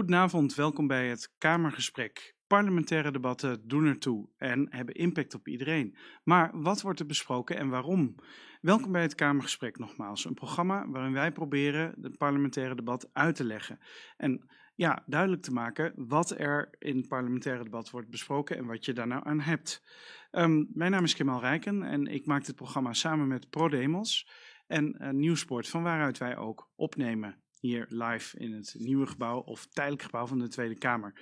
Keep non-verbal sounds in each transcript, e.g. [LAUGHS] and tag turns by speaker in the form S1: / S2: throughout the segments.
S1: Goedenavond, welkom bij het Kamergesprek. Parlementaire debatten doen ertoe en hebben impact op iedereen. Maar wat wordt er besproken en waarom? Welkom bij het Kamergesprek nogmaals, een programma waarin wij proberen het parlementaire debat uit te leggen. En ja, duidelijk te maken wat er in het parlementaire debat wordt besproken en wat je daar nou aan hebt. Um, mijn naam is Kemal Rijken en ik maak dit programma samen met ProDemos en uh, Nieuwsport, van waaruit wij ook opnemen hier live in het nieuwe gebouw of tijdelijk gebouw van de Tweede Kamer.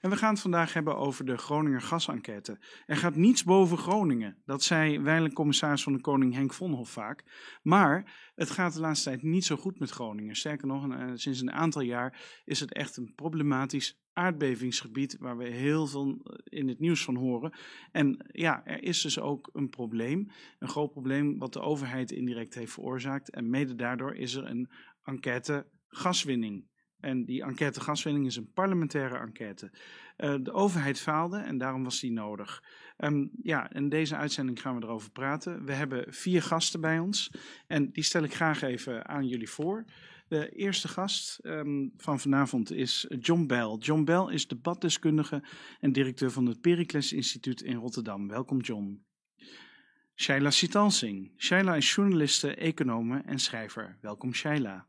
S1: En we gaan het vandaag hebben over de Groninger gasenquête. Er gaat niets boven Groningen, dat zei wijlen commissaris van de Koning Henk Vonhoff vaak. Maar het gaat de laatste tijd niet zo goed met Groningen. Sterker nog, uh, sinds een aantal jaar is het echt een problematisch aardbevingsgebied waar we heel veel eh, in het nieuws van horen. En ja, er is dus ook een probleem, een groot probleem wat de overheid indirect heeft veroorzaakt. En mede daardoor is er een enquête gaswinning. En die enquête gaswinning is een parlementaire enquête. Uh, de overheid faalde en daarom was die nodig. Um, ja, in deze uitzending gaan we erover praten. We hebben vier gasten bij ons en die stel ik graag even aan jullie voor. De eerste gast um, van vanavond is John Bell. John Bell is debatdeskundige en directeur van het Pericles Instituut in Rotterdam. Welkom John. Shaila Sitalsing. Shaila is journaliste, econome en schrijver. Welkom Shaila.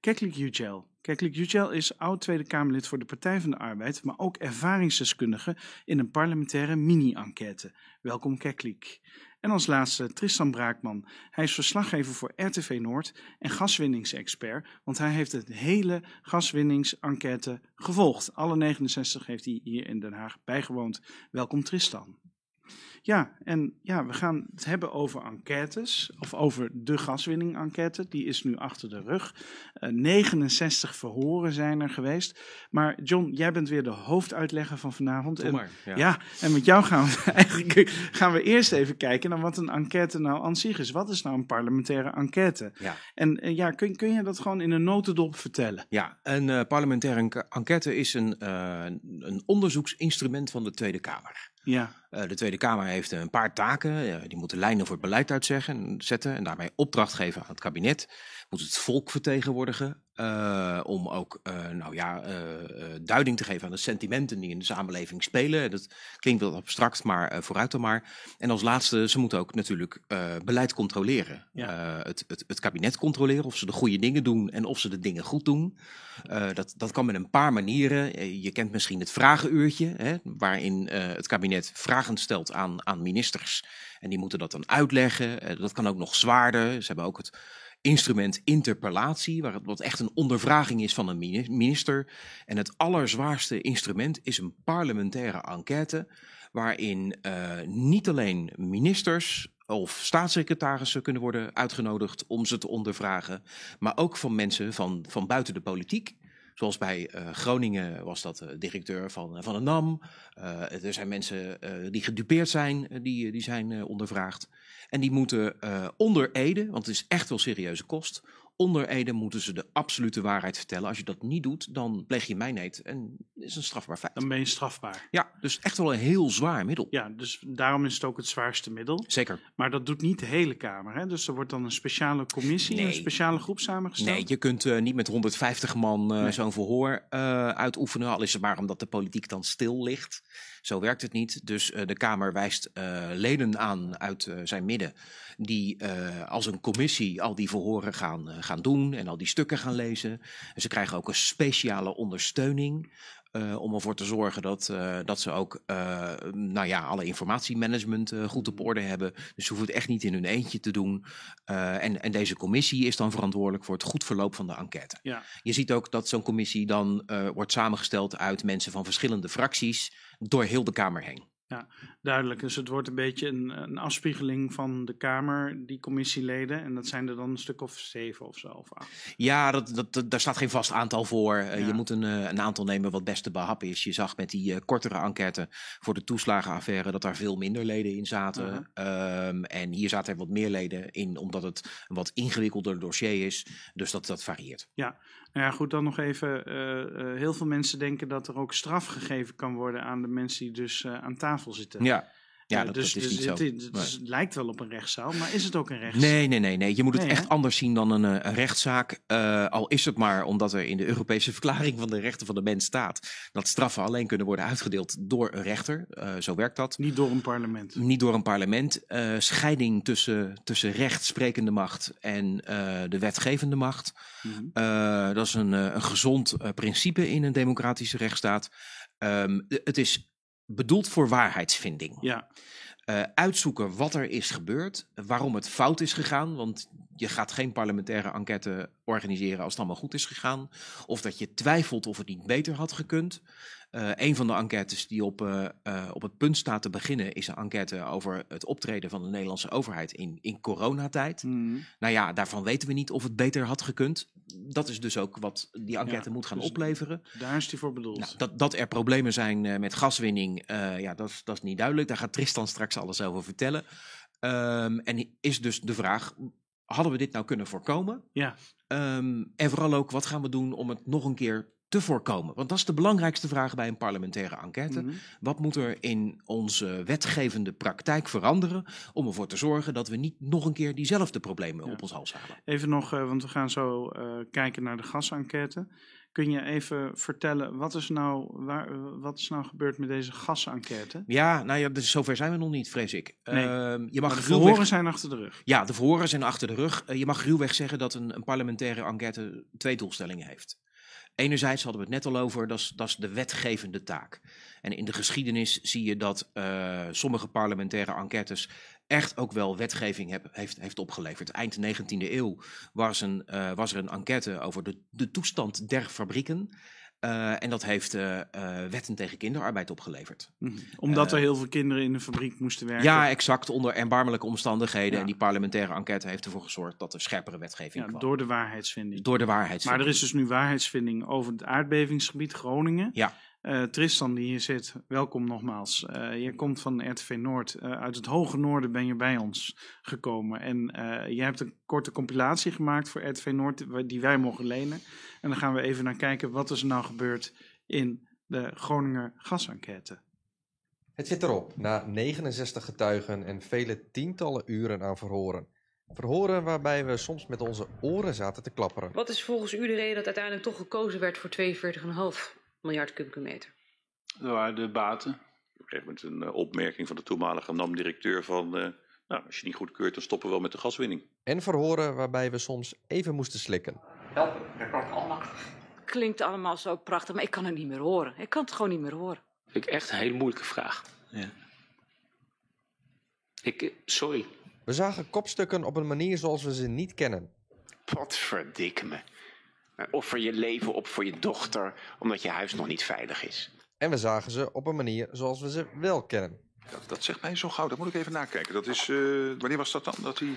S1: Keklik Yücel. Keklik Yücel is oud Tweede Kamerlid voor de Partij van de Arbeid, maar ook ervaringsdeskundige in een parlementaire mini-enquête. Welkom Keklik. En als laatste Tristan Braakman. Hij is verslaggever voor RTV Noord en gaswinningsexpert, want hij heeft het hele gaswinningsenquête gevolgd. Alle 69 heeft hij hier in Den Haag bijgewoond. Welkom Tristan. Ja, en ja, we gaan het hebben over enquêtes, of over de gaswinning-enquête. Die is nu achter de rug. Uh, eh, 69 verhoren zijn er geweest. Maar John, jij bent weer de hoofduitlegger van vanavond.
S2: En, maar, ja.
S1: ja. en met jou gaan we [LAUGHS] eigenlijk gaan we eerst even kijken naar wat een enquête nou aan zich is. Wat is nou een parlementaire enquête? Ja. En uh, ja, kun, kun je dat gewoon in een notendop vertellen?
S2: Ja, een uh, parlementaire enquête is een, een onderzoeksinstrument van de Tweede Kamer. Ja. Uh, de Tweede Kamer heeft een paar taken. Die moeten lijnen voor het beleid uitzetten en daarmee opdracht geven aan het kabinet. Moet het volk vertegenwoordigen. Uh, om ook nou ja, duiding te geven aan de sentimenten die in de samenleving spelen. Dat klinkt wel abstract, maar vooruit dan maar. En als laatste, ze moeten ook natuurlijk beleid controleren. Ja. Het, het, het, kabinet controleren of ze de goede dingen doen en of ze de dingen goed doen. dat, dat kan met een paar manieren. je kent misschien het vragenuurtje, hè, waarin het kabinet vraagt vragen stelt aan, aan ministers. En die moeten dat dan uitleggen. Eh, dat kan ook nog zwaarder. Ze hebben ook het instrument interpellatie, waar het wat echt een ondervraging is van een minister. En het allerzwaarste instrument is een parlementaire enquête, waarin uh, niet alleen ministers of staatssecretarissen kunnen worden uitgenodigd om ze te ondervragen, maar ook van mensen van, van buiten de politiek. Zoals bij uh, Groningen was dat de directeur van, van de NAM. Er zijn mensen die gedupeerd zijn, die, die zijn ondervraagd. En die moeten onder Ede, want het is echt wel serieuze kost, onder Ede moeten ze de absolute waarheid vertellen. Als je dat niet doet, dan pleeg je mijnheid en is een strafbaar feit.
S1: Dan ben je strafbaar.
S2: Ja, dus echt wel een heel zwaar middel.
S1: Ja, dus daarom is het ook het zwaarste middel.
S2: Zeker.
S1: Maar dat doet niet de hele Kamer. Hè? Dus er wordt dan een speciale commissie, nee. een speciale groep samengesteld.
S2: Nee, je kunt uh, niet met 150 man uh, nee. zo'n verhoor uh, uitoefenen. Al is het maar omdat de politiek dan stil ligt. Zo werkt het niet. Dus de Kamer wijst leden aan uit zijn midden die als een commissie al die verhoren gaan, gaan doen en al die stukken gaan lezen. En ze krijgen ook een speciale ondersteuning. Uh, om ervoor te zorgen dat, uh, dat ze ook uh, nou ja, alle informatiemanagement goed op orde hebben. Dus ze hoeven het echt niet in hun eentje te doen. en, en deze commissie is dan verantwoordelijk voor het goed verloop van de enquête. Ja. Je ziet ook dat zo'n commissie dan wordt samengesteld uit mensen van verschillende fracties door heel de Kamer heen.
S1: Ja, duidelijk. Dus het wordt een beetje een, een afspiegeling van de Kamer, die commissieleden. En dat zijn er dan een stuk of zeven of zo. Of acht.
S2: Ja, dat, dat, daar staat geen vast aantal voor. Uh, Je moet een, uh, een aantal nemen wat best te behappen is. Je zag met die uh, kortere enquête voor de toeslagenaffaire dat daar veel minder leden in zaten. -huh. um, en hier zaten er wat meer leden in, omdat het een wat ingewikkelder dossier is. Dus dat, dat varieert.
S1: Ja, nou ja, goed, dan nog even. heel veel mensen denken dat er ook straf gegeven kan worden aan de mensen die dus aan tafel zitten.
S2: Ja. Ja, dat,
S1: dus,
S2: dat is
S1: dus
S2: niet zo.
S1: Het, het, lijkt wel op een rechtszaal, maar is het ook een rechtszaal?
S2: Nee, nee, nee. nee. Je moet het nee, echt hè? anders zien dan een, een rechtszaak. Uh, al is het maar omdat er in de Europese Verklaring van de Rechten van de Mens staat dat straffen alleen kunnen worden uitgedeeld door een rechter. Uh, zo werkt dat.
S1: Niet door een parlement.
S2: Niet door een parlement. Uh, scheiding tussen, tussen rechtsprekende macht en de wetgevende macht. Mm -hmm. dat is een, een gezond principe in een democratische rechtsstaat. Um, het is bedoeld voor waarheidsvinding.
S1: Ja.
S2: Uh, uitzoeken wat er is gebeurd, waarom het fout is gegaan. Want je gaat geen parlementaire enquête organiseren als het allemaal goed is gegaan. Of dat je twijfelt of het niet beter had gekund. Uh, een van de enquêtes die op, uh, uh, op het punt staat te beginnen is een enquête over het optreden van de Nederlandse overheid in, in coronatijd.
S1: Mm.
S2: Nou ja, daarvan weten we niet of het beter had gekund. Dat is dus ook wat die enquête ja, moet gaan
S1: dus
S2: opleveren.
S1: Daar is die voor bedoeld.
S2: Nou, dat, dat er problemen zijn met gaswinning, ja, dat, dat is niet duidelijk. Daar gaat Tristan straks alles over vertellen. Um, en is dus de vraag, hadden we dit nou kunnen voorkomen?
S1: Ja.
S2: Um, en vooral ook, wat gaan we doen om het nog een keer te voorkomen? Want dat is de belangrijkste vraag bij een parlementaire enquête.
S1: Mhm.
S2: Mm -hmm. Wat moet er in onze wetgevende praktijk veranderen om ervoor te zorgen dat we niet nog een keer diezelfde problemen ja. op ons hals halen?
S1: Even nog, uh, want we gaan zo uh, kijken naar de gasenquête. Kun je even vertellen, wat is nou, waar, wat is nou gebeurd met deze gasenquête?
S2: Ja, nou ja, dus zover zijn we nog niet, vrees ik.
S1: Nee.
S2: Uh, je mag
S1: de verhoren zijn achter de rug.
S2: Ja, de verhoren zijn achter de rug. Uh, je mag ruwweg zeggen dat een, een parlementaire enquête twee doelstellingen heeft. Enerzijds hadden we het net al over, dat is, de wetgevende taak. En in de geschiedenis zie je dat uh, sommige parlementaire enquêtes echt ook wel wetgeving heeft, heeft opgeleverd. Eind 19e eeuw was, uh, was er een enquête over de, de toestand der fabrieken. Uh, en dat heeft uh, uh, wetten tegen kinderarbeid opgeleverd.
S1: -hmm. Omdat er heel veel kinderen in de fabriek moesten werken.
S2: Ja, exact. Onder erbarmelijke omstandigheden. Ja. En die parlementaire enquête heeft ervoor gezorgd dat er scherpere wetgeving
S1: ja,
S2: kwam.
S1: Door de waarheidsvinding.
S2: Door de waarheidsvinding.
S1: Maar er is dus nu waarheidsvinding over het aardbevingsgebied Groningen.
S2: Ja.
S1: Uh, Tristan die hier zit, welkom nogmaals. Uh, je komt van RTV Noord. Uh, uit het hoge noorden ben je bij ons gekomen. En je hebt een korte compilatie gemaakt voor RTV Noord die wij mogen lenen. En dan gaan we even naar kijken wat is er nou gebeurd in de Groninger gasenquête.
S3: Het zit erop, na 69 getuigen en vele tientallen uren aan verhoren. Verhoren waarbij we soms met onze oren zaten te klapperen.
S4: Wat is volgens u de reden dat uiteindelijk toch gekozen werd voor 42,5 miljard kubieke meter?
S5: Dat waren de baten. Op een gegeven moment een uh, opmerking van de toenmalige NAM-directeur van... Uh, nou, als je niet goedkeurt, dan stoppen we wel met de gaswinning.
S3: En verhoren waarbij we soms even moesten slikken.
S6: Helpen, dat klopt allemaal.
S4: Klinkt allemaal zo prachtig, maar ik kan het niet meer horen. Ik kan het gewoon niet meer horen.
S6: Vind ik echt een hele moeilijke vraag.
S5: Ja.
S6: Ik, sorry.
S3: We zagen kopstukken op een manier zoals we ze niet kennen.
S6: Wat verdikke me. Of voor je leven, of voor je dochter, omdat je huis nog niet veilig is.
S3: En we zagen ze op een manier zoals we ze wel kennen.
S5: Dat, dat zegt mij zo gauw, dat moet ik even nakijken. Dat is, uh, wanneer was dat dan? Dat die...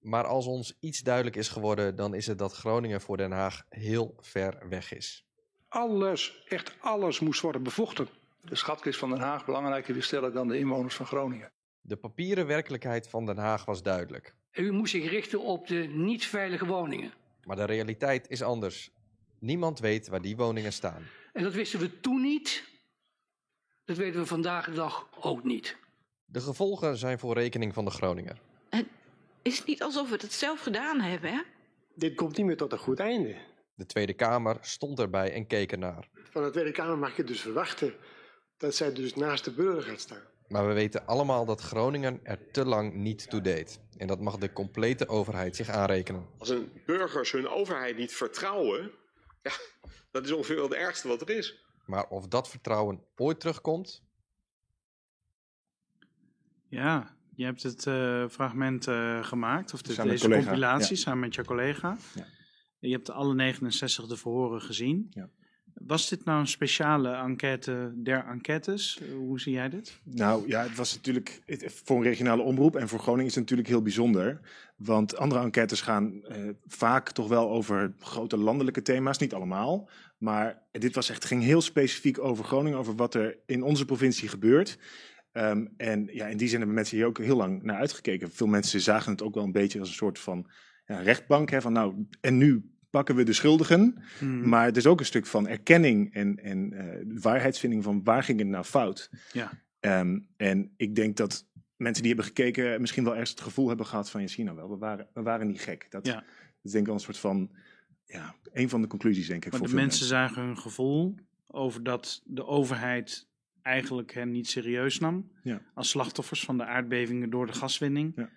S3: Maar als ons iets duidelijk is geworden, dan is het dat Groningen voor Den Haag heel ver weg is.
S7: Alles, echt alles moest worden bevochten. De schatkist van Den Haag belangrijker te stellen dan de inwoners van Groningen.
S3: De papieren werkelijkheid van Den Haag was duidelijk.
S8: U moest zich richten op de niet veilige woningen.
S3: Maar de realiteit is anders. Niemand weet waar die woningen staan.
S8: En dat wisten we toen niet. Dat weten we vandaag de dag ook niet.
S3: De gevolgen zijn voor rekening van de Groninger.
S4: Het is niet alsof we het zelf gedaan hebben, hè?
S9: Dit komt niet meer tot een goed einde.
S3: De Tweede Kamer stond erbij en keek ernaar.
S9: Van de Tweede Kamer mag je dus verwachten dat zij dus naast de burger gaat staan.
S3: Maar we weten allemaal dat Groningen er te lang niet toe deed. En dat mag de complete overheid zich aanrekenen.
S10: Als een burgers hun overheid niet vertrouwen, ja, dat is ongeveer wel het ergste wat er is.
S3: Maar of dat vertrouwen ooit terugkomt?
S1: Ja, je hebt het uh, fragment uh, gemaakt, of de,
S11: samen
S1: deze
S11: collega,
S1: compilatie
S11: ja.
S1: samen met je collega.
S11: Ja.
S1: Je hebt alle 69 de verhoren gezien.
S11: Ja.
S1: Was dit nou een speciale enquête der enquêtes? Hoe zie jij dit?
S11: Nou ja, het was natuurlijk voor een regionale omroep en voor Groningen is het natuurlijk heel bijzonder. Want andere enquêtes gaan eh, vaak toch wel over grote landelijke thema's, niet allemaal. Maar dit was echt, ging heel specifiek over Groningen, over wat er in onze provincie gebeurt. Um, en ja, in die zin hebben mensen hier ook heel lang naar uitgekeken. Veel mensen zagen het ook wel een beetje als een soort van ja, rechtbank. Hè, van nou, en nu pakken we de schuldigen. Hmm. Maar er is ook een stuk van erkenning en, en uh, waarheidsvinding van waar ging het nou fout.
S1: Ja.
S11: Um, en ik denk dat mensen die hebben gekeken misschien wel ergens het gevoel hebben gehad van, je ziet nou wel, we waren, we waren niet gek. Dat,
S1: ja.
S11: dat is denk ik wel een soort van, ja, een van de conclusies denk ik.
S1: Maar
S11: voor
S1: de mensen, zagen hun gevoel over dat de overheid eigenlijk hen niet serieus nam.
S11: Ja.
S1: Als slachtoffers van de aardbevingen door de gaswinning.
S11: Ja.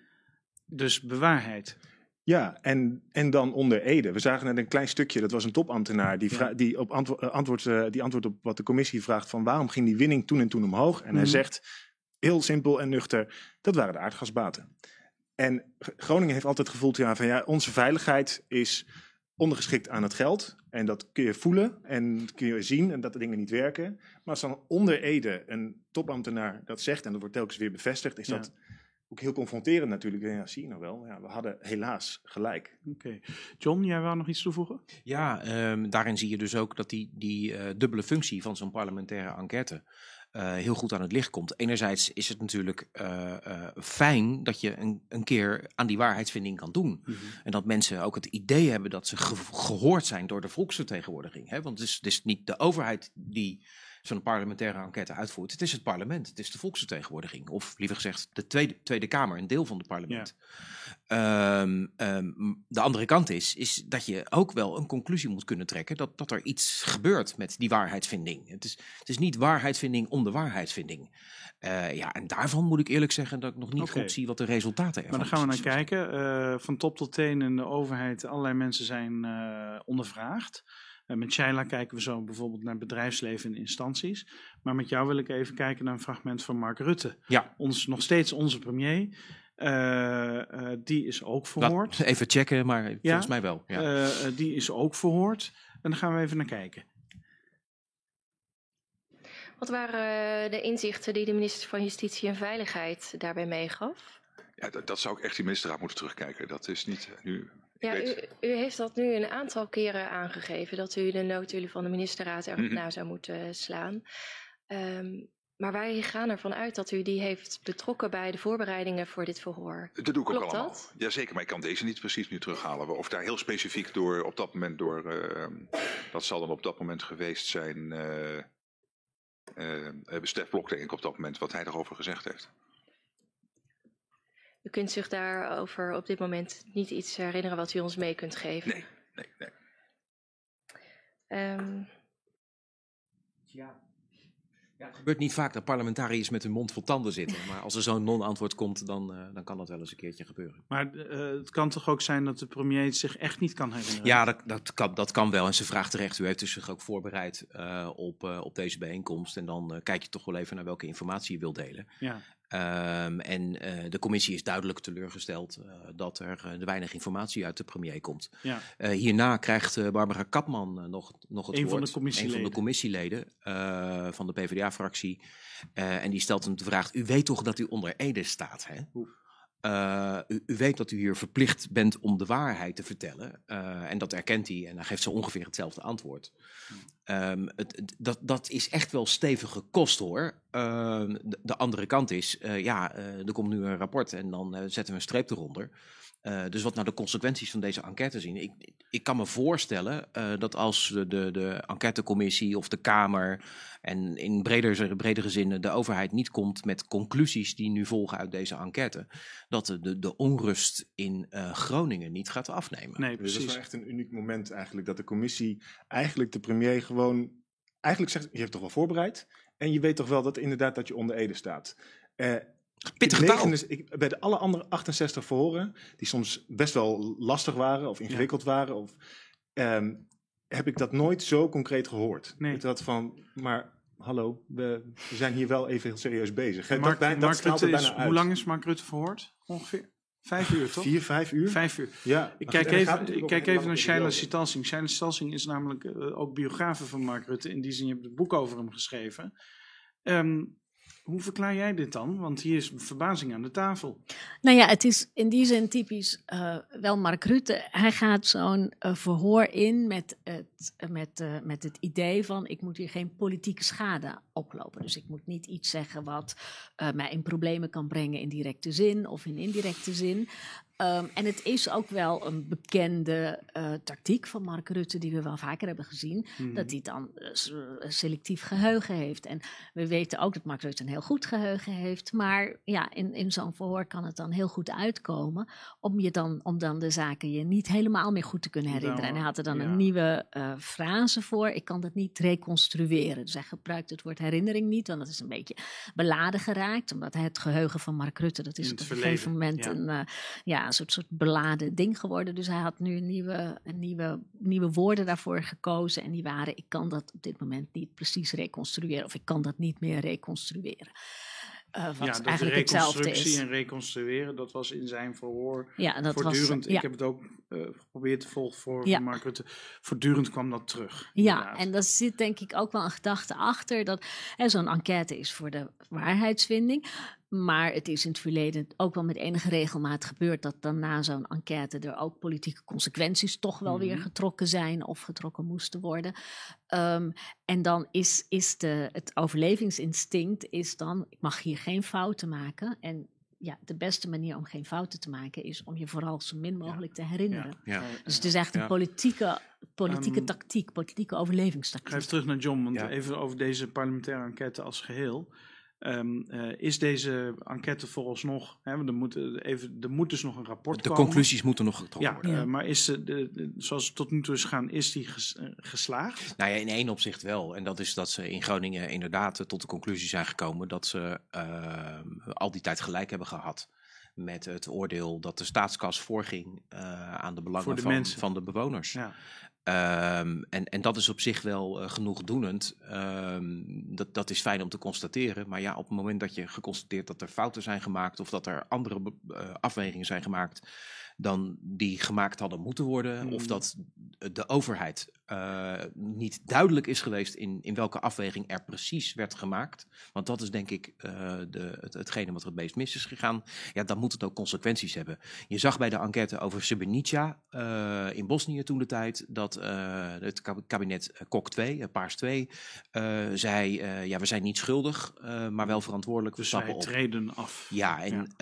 S1: Dus bewaarheid.
S11: Ja, en, en dan onder Ede. We zagen net een klein stukje, dat was een topambtenaar die,
S1: Ja.
S11: die, op antwo eh, antwoord, eh, die antwoord op wat de commissie vraagt van waarom ging die winning toen en toen omhoog? En hij
S1: Mhm.
S11: zegt, heel simpel en nuchter, dat waren de aardgasbaten. En Groningen heeft altijd gevoeld ja, van ja, onze veiligheid is ondergeschikt aan het geld. En dat kun je voelen en kun je zien en dat de dingen niet werken. Maar als dan onder Ede een topambtenaar dat zegt en dat wordt telkens weer bevestigd, is
S1: Ja.
S11: dat ook heel confronterend natuurlijk. Ja, zie je nou wel, ja, we hadden helaas gelijk.
S1: Oké. John, jij wou nog iets toevoegen?
S2: Ja, ehm, daarin zie je dus ook dat die, die eh, dubbele functie van zo'n parlementaire enquête eh, heel goed aan het licht komt. Enerzijds is het natuurlijk eh, eh, fijn dat je een, een keer aan die waarheidsvinding kan doen.
S1: Mhm.
S2: En dat mensen ook het idee hebben dat ze ge- gehoord zijn door de volksvertegenwoordiging. Hè? Want het is, het is niet de overheid die zo'n parlementaire enquête uitvoert. Het is het parlement, het is de volksvertegenwoordiging. Of liever gezegd, de Tweede, tweede Kamer, een deel van het parlement. Ehm, ehm, de andere kant is, is dat je ook wel een conclusie moet kunnen trekken dat, dat er iets gebeurt met die waarheidsvinding. Het is, het is niet waarheidsvinding om de waarheidsvinding. Eh, ja, en daarvan moet ik eerlijk zeggen dat ik nog niet goed zie wat de resultaten
S1: Maar
S2: ervan
S1: dan gaan we naar kijken. Eh, van top tot teen in de overheid, allerlei mensen zijn eh, ondervraagd. Met Shaila kijken we zo bijvoorbeeld naar bedrijfsleven en instanties. Maar met jou wil ik even kijken naar een fragment van Mark Rutte.
S2: Ja.
S1: Ons, nog steeds onze premier. Eh, eh, die is ook
S2: Laat-
S1: verhoord. [LAUGHS]
S2: even checken, maar volgens mij wel. Ja.
S1: Eh, die is ook verhoord. En dan gaan we even naar kijken.
S12: Wat waren eh, de inzichten die de minister van Justitie en Veiligheid daarbij meegaf?
S13: Ja, dat, dat zou ik echt die ministerraad moeten terugkijken. Dat is niet nu.
S12: Ja, u, u heeft dat nu een aantal keren aangegeven, dat u de noodhulen van de ministerraad erop
S13: Mhm.
S12: na zou moeten slaan. Ehm, maar wij gaan ervan uit dat u die heeft betrokken bij de voorbereidingen voor dit verhoor.
S13: dat doe ik ook
S12: Klopt
S13: allemaal.
S12: dat?
S13: Jazeker, maar ik kan deze niet precies nu terughalen. Of daar heel specifiek door, op dat moment door, eh, dat zal dan op dat moment geweest zijn, eh, Stef Blok denk ik op dat moment, wat hij daarover gezegd heeft.
S12: U kunt zich daarover op dit moment niet iets herinneren wat u ons mee kunt geven.
S13: Nee, nee, nee.
S12: Ehm,
S2: Het gebeurt niet vaak dat parlementariërs met hun mond vol tanden zitten. Maar als er zo'n non-antwoord komt, dan, eh, dan kan dat wel eens een keertje gebeuren.
S1: Maar eh, het kan toch ook zijn dat de premier het zich echt niet kan herinneren?
S2: Ja, dat, dat, kan, dat kan wel. En ze vraagt terecht, u heeft dus zich ook voorbereid eh, op, eh, op deze bijeenkomst. En dan kijk je toch wel even naar welke informatie je wilt delen.
S1: Ja.
S2: Ehm, en eh, de commissie is duidelijk teleurgesteld eh, dat er eh, weinig informatie uit de premier komt.
S1: Ja.
S2: Hierna krijgt Barbara Kapman nog, nog het
S1: Een van
S2: woord.
S1: de commissieleden.
S2: Een van de commissieleden van de PvdA-fractie. En die stelt hem de vraag, u weet toch dat u onder Ede staat, hè? Eh, u, weet dat u hier verplicht bent om de waarheid te vertellen. Eh, en dat erkent hij en hij geeft zo ongeveer hetzelfde antwoord. Ehm, het, dat, dat is echt wel stevige kost hoor. Ehm, de, de andere kant is, eh, ja, er komt nu een rapport en dan zetten we een streep eronder. Eh, dus wat nou de consequenties van deze enquête zien. Ik, ik kan me voorstellen eh, dat als de, de, de enquêtecommissie of de Kamer en in breder, bredere zin de overheid niet komt met conclusies die nu volgen uit deze enquête, dat de, de, de onrust in eh, Groningen niet gaat afnemen.
S1: Nee,
S11: Dus dat is wel echt een uniek moment eigenlijk. Dat de commissie eigenlijk de premier gewoon... Eigenlijk zegt, je hebt toch wel voorbereid. En je weet toch wel dat inderdaad dat je onder Ede staat. Eh,
S2: Pittige
S11: ik-
S2: taal.
S11: 69 ik, bij de alle andere 68 verhoren, die soms best wel lastig waren of ingewikkeld waren, of, ehm, heb ik dat nooit zo concreet gehoord. Nee. Dat van, maar hallo, we, we zijn hier wel even heel serieus bezig.
S1: Mark,
S11: dat, bij- dat
S1: Mark Rutte is, hoe lang is Mark Rutte verhoord? Ongeveer? Vijf uur, toch?
S11: Vier, vijf uur?
S1: Vijf uur.
S11: Ja.
S1: Ik kijk even, ik kijk even naar Shaila. Sitalsing. Shaila Sitalsing is namelijk eh, ook biografe van Mark Rutte. In die zin, je hebt het boek over hem geschreven. Ehm, hoe verklaar jij dit dan? Want hier is verbazing aan de tafel.
S14: Nou ja, het is in die zin typisch eh, wel Mark Rutte. Hij gaat zo'n eh, verhoor in met het, eh, met, het idee van ik moet hier geen politieke schade oplopen. Dus ik moet niet iets zeggen wat mij in problemen kan brengen in directe zin of in indirecte zin. Ehm, en het is ook wel een bekende eh, tactiek van Mark Rutte, die we wel vaker hebben gezien,
S15: Mhm.
S14: dat hij dan eh, eh, selectief geheugen heeft. En we weten ook dat Mark Rutte een heel goed geheugen heeft, maar ja, in, in zo'n verhoor kan het dan heel goed uitkomen om, je dan, om dan de zaken je niet helemaal meer goed te kunnen herinneren. en hij had er dan
S15: ja.
S14: een nieuwe frase voor, ik kan dat niet reconstrueren. Dus hij gebruikt het woord herinnering niet, want dat is een beetje beladen geraakt, omdat het geheugen van Mark Rutte, dat is op een gegeven moment
S15: ja.
S14: een, eh, ja, een soort, soort beladen ding geworden. Dus hij had nu nieuwe, nieuwe, nieuwe woorden daarvoor gekozen. En die waren: ik kan dat op dit moment niet precies reconstrueren. Of ik kan dat niet meer reconstrueren. Eh, wat
S1: ja, dat
S14: eigenlijk hetzelfde
S1: reconstructie
S14: is.
S1: en reconstrueren, dat was in zijn verhoor
S14: Ja, dat was,
S1: voortdurend.
S14: ja.
S1: Ik heb het ook eh, geprobeerd te volgen voor
S14: Ja.
S1: Mark Rutte. Voortdurend kwam dat terug.
S14: Ja, en daar zit denk ik ook wel een gedachte achter dat zo'n enquête is voor de waarheidsvinding. Maar het is in het verleden ook wel met enige regelmaat gebeurd dat dan na zo'n enquête er ook politieke consequenties toch wel weer
S15: Mhm.
S14: getrokken zijn of getrokken moesten worden. Ehm, en dan is, is de, het overlevingsinstinct is dan, ik mag hier geen fouten maken. En ja, de beste manier om geen fouten te maken is om je vooral zo min mogelijk te herinneren.
S1: Ja.
S14: Dus het is echt een politieke, politieke
S1: Ehm,
S14: tactiek, politieke
S1: Ik
S14: overlevingstactiek.
S1: ga even terug naar John, want even over deze parlementaire enquête als geheel. Ehm, eh, is deze enquête vooralsnog, hè, want er, moet, eh, even, er moet dus nog een rapport
S2: De
S1: komen.
S2: conclusies moeten nog getrokken
S1: ja,
S2: worden.
S1: eh, maar is de, de, de- zoals het tot nu toe is gegaan, is die ges- eh, geslaagd?
S2: Nou ja, in één opzicht wel. En dat is dat ze in Groningen inderdaad eh, tot de conclusie zijn gekomen dat ze eh, al die tijd gelijk hebben gehad. Met het oordeel dat de staatskas voorging eh, aan de belangen
S1: de
S2: van, van de bewoners.
S1: Ja.
S2: Ehm, en, en dat is op zich wel eh, genoegdoenend. Ehm, dat, dat is fijn om te constateren. Maar ja, op het moment dat je geconstateerd dat er fouten zijn gemaakt of dat er andere eh, afwegingen zijn gemaakt dan die gemaakt hadden moeten worden, of
S1: Mm.
S2: dat de overheid eh, niet duidelijk is geweest in, in welke afweging er precies werd gemaakt. Want dat is denk ik eh, de, het, hetgene wat er het meest mis is gegaan. Ja, dan moet het ook consequenties hebben. Je zag bij de enquête over Srebrenica eh, in Bosnië toen de tijd dat het kab- kabinet Kok 2, eh, Paars 2, eh, zei: ja, we zijn niet schuldig, maar wel verantwoordelijk. We
S1: Dus
S2: stappen op.
S1: treden af.
S2: Ja, en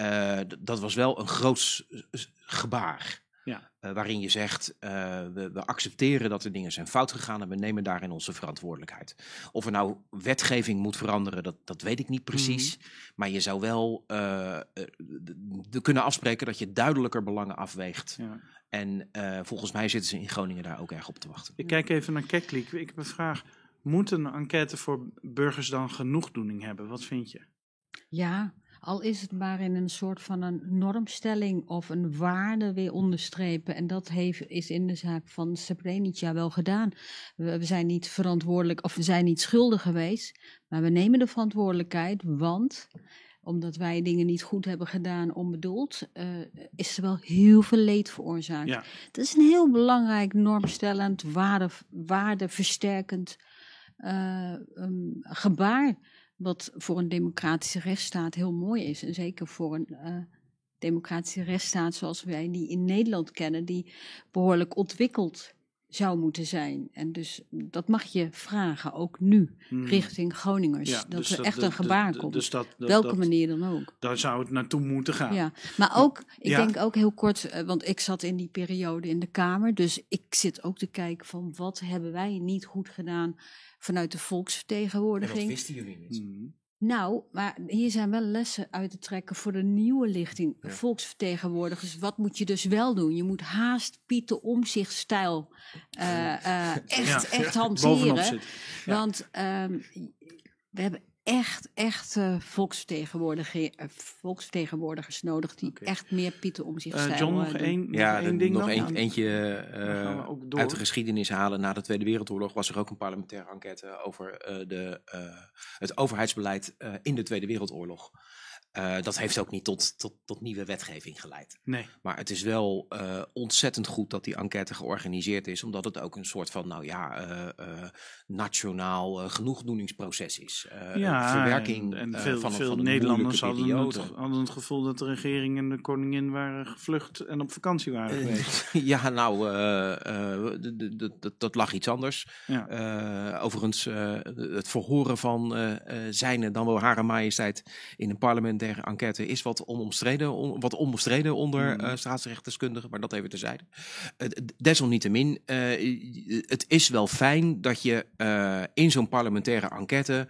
S2: dat was wel een groot s- s- gebaar.
S1: Ja.
S2: Eh, waarin je zegt, eh, we, we accepteren dat er dingen zijn fout gegaan en we nemen daarin onze verantwoordelijkheid. Of er nou wetgeving moet veranderen, dat, dat weet ik niet precies. Maar je zou wel eh, eh, d- d- kunnen afspreken dat je duidelijker belangen afweegt.
S1: Ja.
S2: En eh, volgens mij zitten ze in Groningen daar ook erg op te wachten.
S1: Ik kijk even naar Keklik. Ik heb een vraag. Moet een enquête voor burgers dan genoegdoening hebben? Wat vind je?
S15: Ja, al is het maar in een soort van een normstelling of een waarde weer onderstrepen. En dat heeft, is in de zaak van Srebrenica wel gedaan. We, we zijn niet verantwoordelijk of we zijn niet schuldig geweest, maar we nemen de verantwoordelijkheid, want omdat wij dingen niet goed hebben gedaan onbedoeld, eh, is er wel heel veel leed veroorzaakt.
S1: Ja.
S15: Dat is een heel belangrijk normstellend, waarde, waardeversterkend eh, um, gebaar. Wat voor een democratische rechtsstaat heel mooi is. En zeker voor een eh, democratische rechtsstaat zoals wij die in Nederland kennen, die behoorlijk ontwikkeld zou moeten zijn. En dus dat mag je vragen, ook nu,
S1: Hmm.
S15: richting Groningers.
S1: Ja,
S15: dat
S1: dus
S15: er
S1: dat-
S15: echt een gebaar komt.
S1: dus dat- dat-
S15: Welke manier dan ook.
S1: Daar zou het naartoe moeten gaan.
S15: Ja, maar ook, ik
S1: Ja.
S15: denk ook heel kort, eh, want ik zat in die periode in de Kamer, dus ik zit ook te kijken van wat hebben wij niet goed gedaan vanuit de volksvertegenwoordiging.
S2: jullie niet?
S15: Nou, maar hier zijn wel lessen uit te trekken voor de nieuwe lichting
S2: Ja.
S15: volksvertegenwoordigers. Wat moet je dus wel doen? Je moet haast Pieter Omzicht-stijl eh, eh, [LAUGHS] echt,
S1: Ja.
S15: echt
S1: Bovenop
S15: hanteren. Want ehm, we hebben echt, echt eh, volksvertegenwoordiger- eh, volksvertegenwoordigers nodig die echt meer Pieter Omzicht-stijl
S1: Eh, John, nog
S15: eh,
S1: één-
S2: Ja,
S1: nog één ding
S2: nog
S1: dan?
S2: een- eentje
S1: Dan gaan we ook door.
S2: uit de geschiedenis halen. Na de Tweede Wereldoorlog was er ook een parlementaire enquête over eh, de, eh, het overheidsbeleid eh, in de Tweede Wereldoorlog. Uh, dat heeft ook niet tot, tot, tot nieuwe wetgeving geleid.
S1: Nee.
S2: Maar het is wel uh, ontzettend goed dat die enquête georganiseerd is, omdat het ook een soort van, nou ja, uh, nationaal genoegdoeningsproces is.
S1: ja,
S2: verwerking
S1: en, en veel,
S2: van,
S1: veel
S2: van
S1: Nederlanders hadden het, hadden het, gevoel dat de regering en de koningin waren gevlucht en op vakantie waren geweest. [LAUGHS]
S2: ja, nou, dat lag iets anders.
S1: Ja.
S2: overigens, het verhoren van zijn dan wel Hare Majesteit in een parlement parlementaire enquête is wat onomstreden, on, wat onbestreden onder uh, staatsrechtdeskundigen, maar dat even terzijde. Uh, desalniettemin, uh, het is wel fijn dat je in zo'n parlementaire enquête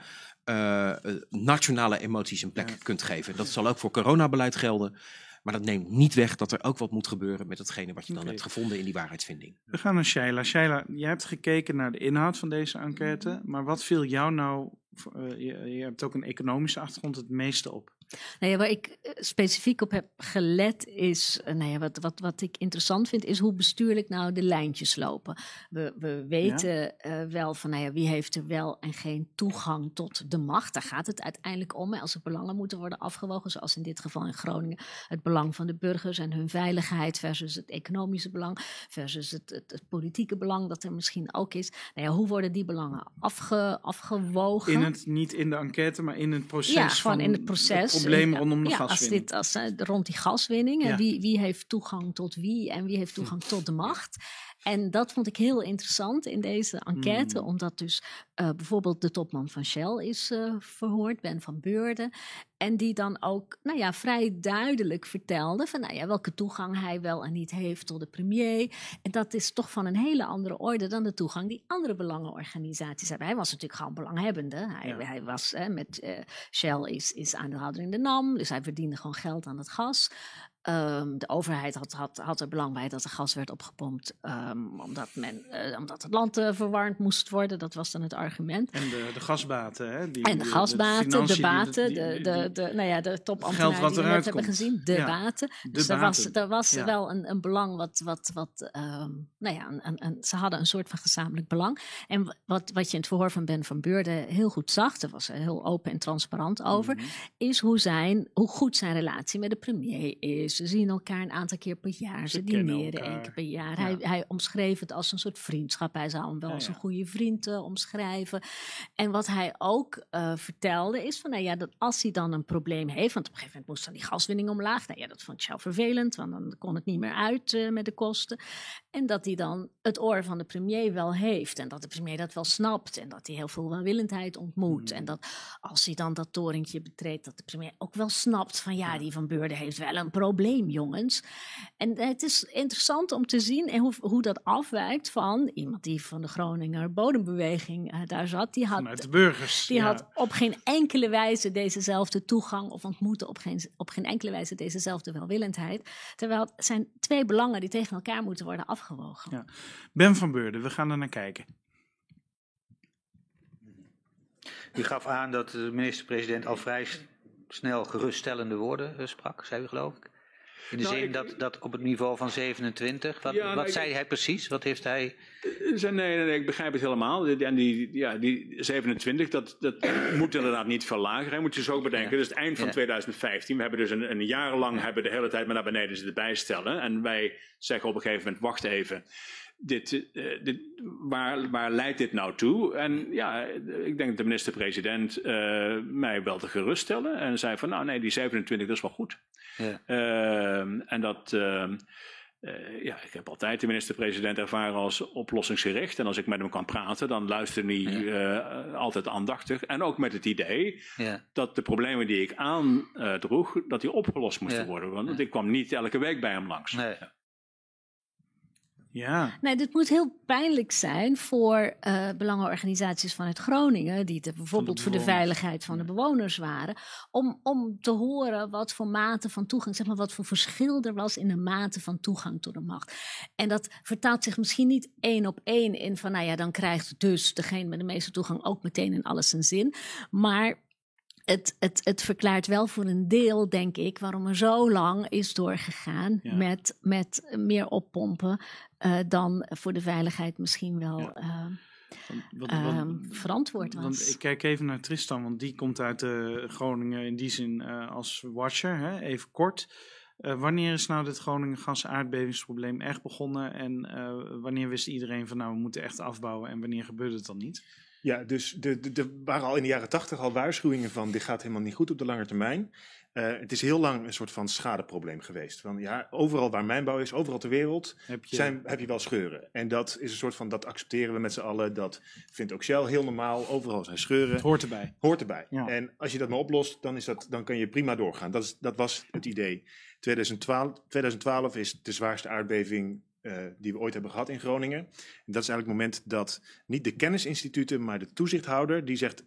S2: nationale emoties een plek ja. kunt geven. Dat zal ook voor coronabeleid gelden. Maar dat neemt niet weg dat er ook wat moet gebeuren met datgene wat je dan okay. hebt gevonden in die waarheidsvinding.
S1: We gaan naar Shaila. Shaila, jij hebt gekeken naar de inhoud van deze enquête. Maar wat viel jou nou, uh, je, je, hebt ook een economische achtergrond, het meeste op?
S14: Nou ja, waar ik specifiek op heb gelet is, nou ja, wat, wat, wat ik interessant vind, is hoe bestuurlijk nou de lijntjes lopen. We, we weten ja. uh, wel van, nou ja, wie heeft er wel en geen toegang tot de macht. Daar gaat het uiteindelijk om. Als er belangen moeten worden afgewogen, zoals in dit geval in Groningen, het belang van de burgers en hun veiligheid versus het economische belang, versus het, het, het politieke belang dat er misschien ook is. Nou ja, hoe worden die belangen afge, afgewogen?
S1: In het, niet in de enquête, maar in het proces.
S14: Ja, gewoon in het proces
S1: probleem rondom de
S14: ja,
S1: gaswinning.
S14: Als dit, als, uh, rond die gaswinning. Ja. Wie, wie heeft toegang tot wie en wie heeft toegang tot de macht. En dat vond ik heel interessant in deze enquête,
S1: Mm.
S14: omdat dus uh, bijvoorbeeld de topman van Shell is uh, verhoord, Ben van Beurden. En die dan ook nou ja, vrij duidelijk vertelde van nou ja, welke toegang hij wel en niet heeft tot de premier. En dat is toch van een hele andere orde dan de toegang die andere belangenorganisaties hebben. Hij was natuurlijk gewoon belanghebbende. Hij,
S1: Ja.
S14: hij was hè, met eh, Shell is, is aandeelhouder in de NAM, dus hij verdiende gewoon geld aan het gas. Ehm, de overheid had, had, had er belang bij dat er gas werd opgepompt, ehm, omdat, men, eh, omdat het land eh, verwarmd moest worden. Dat was dan het argument.
S1: En de, de gasbaten, hè? Die,
S14: En de gasbaten, de, baten,
S1: die-
S14: de,
S1: die-
S14: de, de, nou ja, de topambtenaren die we net hebben gezien, de
S1: Ja,
S14: baten. Dus er was, er was
S1: Ja.
S14: wel een, een belang wat, wat, wat ehm, nou ja, een, een, ze hadden een soort van gezamenlijk belang. En wat, wat je in het verhoor van Ben van Beurden heel goed zag, daar was heel open en transparant over,
S1: Mhm.
S14: is hoe, zijn, hoe goed zijn relatie met de premier is. Ze zien elkaar een aantal keer per jaar, ze, dineren één keer per jaar.
S1: Ja.
S14: Hij, hij omschreef het als een soort vriendschap. Hij zou hem wel
S1: Ja,
S14: als
S1: ja.
S14: een goede vriend eh, omschrijven. En wat hij ook eh, vertelde is van, nou ja, dat als hij dan een probleem heeft, want op een gegeven moment moest dan die gaswinning omlaag. Nou ja, dat vond Shell vervelend, want dan kon het niet meer uit eh, met de kosten. En dat hij dan het oor van de premier wel heeft. En dat de premier dat wel snapt. En dat hij heel veel welwillendheid ontmoet.
S1: Hmm.
S14: En dat als hij dan dat torentje betreedt, dat de premier ook wel snapt van ja, die van Beurden heeft wel een probleem, jongens. En het is interessant om te zien en hoe, hoe dat afwijkt van iemand die van de Groninger bodembeweging eh, daar zat. Die had,
S1: Vanuit de burgers.
S14: die
S1: ja.
S14: had op geen enkele wijze dezezelfde toegang of ontmoette op geen, op geen enkele wijze dezezelfde welwillendheid. Terwijl het zijn twee belangen die tegen elkaar moeten worden afgewogen.
S1: Ja. Ben van Beurden, we gaan er naar kijken.
S16: U gaf aan dat de minister-president al vrij snel geruststellende woorden eh, sprak, zei u geloof ik. In de
S5: Nou,
S16: zin
S5: ik-
S16: dat, dat op het niveau van 27. Wat,
S5: Ja, nou,
S16: wat
S5: ik-
S16: zei hij precies? Wat heeft hij.
S5: Eh, Nee, nee, nee, ik begrijp het helemaal. En die, ja, die 27, dat, dat [COUGHS] moet inderdaad niet verlagen. Hè. Moet je zo ook bedenken.
S16: Ja.
S5: Dat is het eind van
S16: Ja.
S5: 2015. We hebben dus een, een jaar lang hebben de hele tijd maar naar beneden zitten bijstellen. En wij zeggen op een gegeven moment, wacht even. Dit, eh, dit, waar, waar leidt dit nou toe? En ja, ik denk dat de minister-president eh, mij wel te geruststellen. En zei van, nou nee, die 27, dat is wel goed.
S16: Ja.
S5: Ehm, en dat, ehm, eh, ja, ik heb altijd de minister-president ervaren als oplossingsgericht. En als ik met hem kan praten, dan luistert hij altijd aandachtig. En ook met het idee
S16: Ja.
S5: dat de problemen die ik aandroeg, dat die opgelost moesten worden. Want ik kwam niet elke week bij hem langs.
S16: Nee.
S1: Ja.
S14: Nee, dit moet heel pijnlijk zijn voor eh, belangenorganisaties vanuit Groningen, die er bijvoorbeeld voor de veiligheid van de bewoners waren, om, om te horen wat voor mate van toegang, zeg maar wat voor verschil er was in de mate van toegang tot de macht. En dat vertaalt zich misschien niet één op één in van, nou ja, dan krijgt dus degene met de meeste toegang ook meteen in alles een zin. Maar het, het, het verklaart wel voor een deel, denk ik, waarom er zo lang is doorgegaan
S1: Ja.
S14: met, met meer oppompen eh, dan voor de veiligheid misschien wel. eh, Ehm, verantwoord was.
S1: Want ik kijk even naar Tristan, want die komt uit Groningen in die zin als watcher. Hè? Even kort. Wanneer is nou dit Groningen gas-aardbevingsprobleem echt begonnen? En wanneer wist iedereen van nou we moeten echt afbouwen en wanneer gebeurde het dan niet?
S11: Ja, dus er waren al in de jaren tachtig al waarschuwingen van dit gaat helemaal niet goed op de lange termijn. Uh, het is heel lang een soort van schadeprobleem geweest. Van, ja, overal waar mijnbouw is, overal ter wereld, heb je... Zijn, heb je wel scheuren. En dat is een soort van, dat accepteren we met z'n allen. Dat vindt ook Shell heel normaal. Overal zijn scheuren.
S1: Het hoort erbij.
S11: Hoort erbij. Ja. En als je dat maar oplost, dan, is dat, dan kan je prima doorgaan. Dat, is, dat was het idee. 2012, 2012 is de zwaarste aardbeving uh, die we ooit hebben gehad in Groningen. En dat is eigenlijk het moment dat niet de kennisinstituten, maar de toezichthouder, die zegt,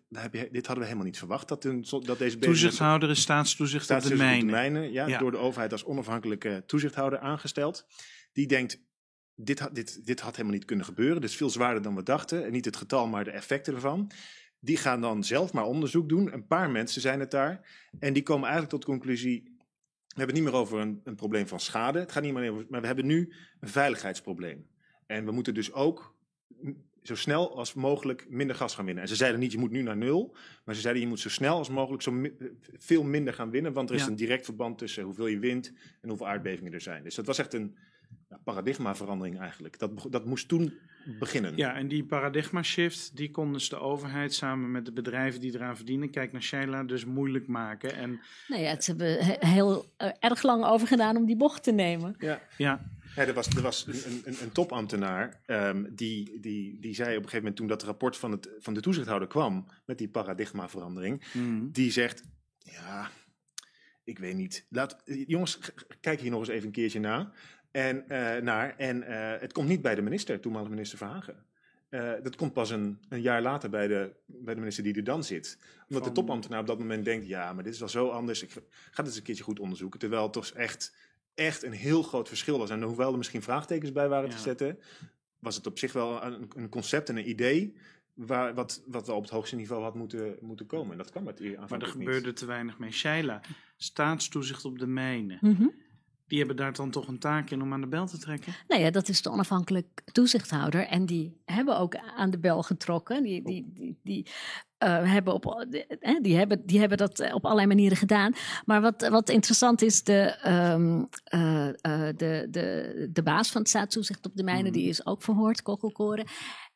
S11: dit hadden we helemaal niet verwacht. Dat, een, dat deze
S1: toezichthouder is staatstoezicht, staatstoezicht op de mijnen.
S11: Op de mijnen ja, door de overheid als onafhankelijke toezichthouder aangesteld. Die denkt, dit, had, dit, dit had helemaal niet kunnen gebeuren. Dit is veel zwaarder dan we dachten. En niet het getal, maar de effecten ervan. Die gaan dan zelf maar onderzoek doen. Een paar mensen zijn het daar. En die komen eigenlijk tot de conclusie, we hebben het niet meer over een, een, probleem van schade. Het gaat niet meer over, maar we hebben nu een veiligheidsprobleem. En we moeten dus ook zo snel als mogelijk minder gas gaan winnen. En ze zeiden niet, je moet nu naar nul. Maar ze zeiden, je moet zo snel als mogelijk zo veel minder gaan winnen. Want er is een direct verband tussen hoeveel je wint en hoeveel aardbevingen er zijn. Dus dat was echt een paradigmaverandering eigenlijk. Dat, dat moest toen beginnen.
S1: Ja, en die paradigma shift, die kon dus de overheid samen met de bedrijven die eraan verdienen, kijk naar Sheila, dus moeilijk maken. En,
S14: nou ja, ze hebben heel uh, erg lang over gedaan om die bocht te nemen.
S11: Ja, ja. ja er was, er was een, een, een topambtenaar um, die, die, die zei op een gegeven moment toen dat rapport van, het, van de toezichthouder kwam met die paradigmaverandering, mm. die zegt, ja, ik weet niet. Laat, jongens, kijk hier nog eens even een keertje na. En, uh, naar, en uh, het komt niet bij de minister, toenmalige minister Verhagen. Uh, dat komt pas een, een, jaar later bij de, bij de minister die er dan zit. Omdat Van... de topambtenaar op dat moment denkt: ja, maar dit is wel zo anders. Ik ga het eens een keertje goed onderzoeken. Terwijl het toch echt, echt een heel groot verschil was. En hoewel er misschien vraagtekens bij waren ja. te zetten, was het op zich wel een, een concept en een idee. Waar, wat, wat wel op het hoogste niveau had moeten, moeten komen. En dat kan met
S1: Maar er gebeurde te weinig mee. Sheila, staatstoezicht op de mijnen. Mm -hmm. Die hebben daar dan toch een taak in om aan de bel te trekken?
S14: Nou ja, dat is de onafhankelijk toezichthouder. En die hebben ook aan de bel getrokken. Die, die, die, die, uh, hebben, op, uh, die, hebben, die hebben dat op allerlei manieren gedaan. Maar wat, wat interessant is, de, um, uh, de, de, de baas van het staatstoezicht op de mijnen, mm. die is ook verhoord, Kokkelkoren.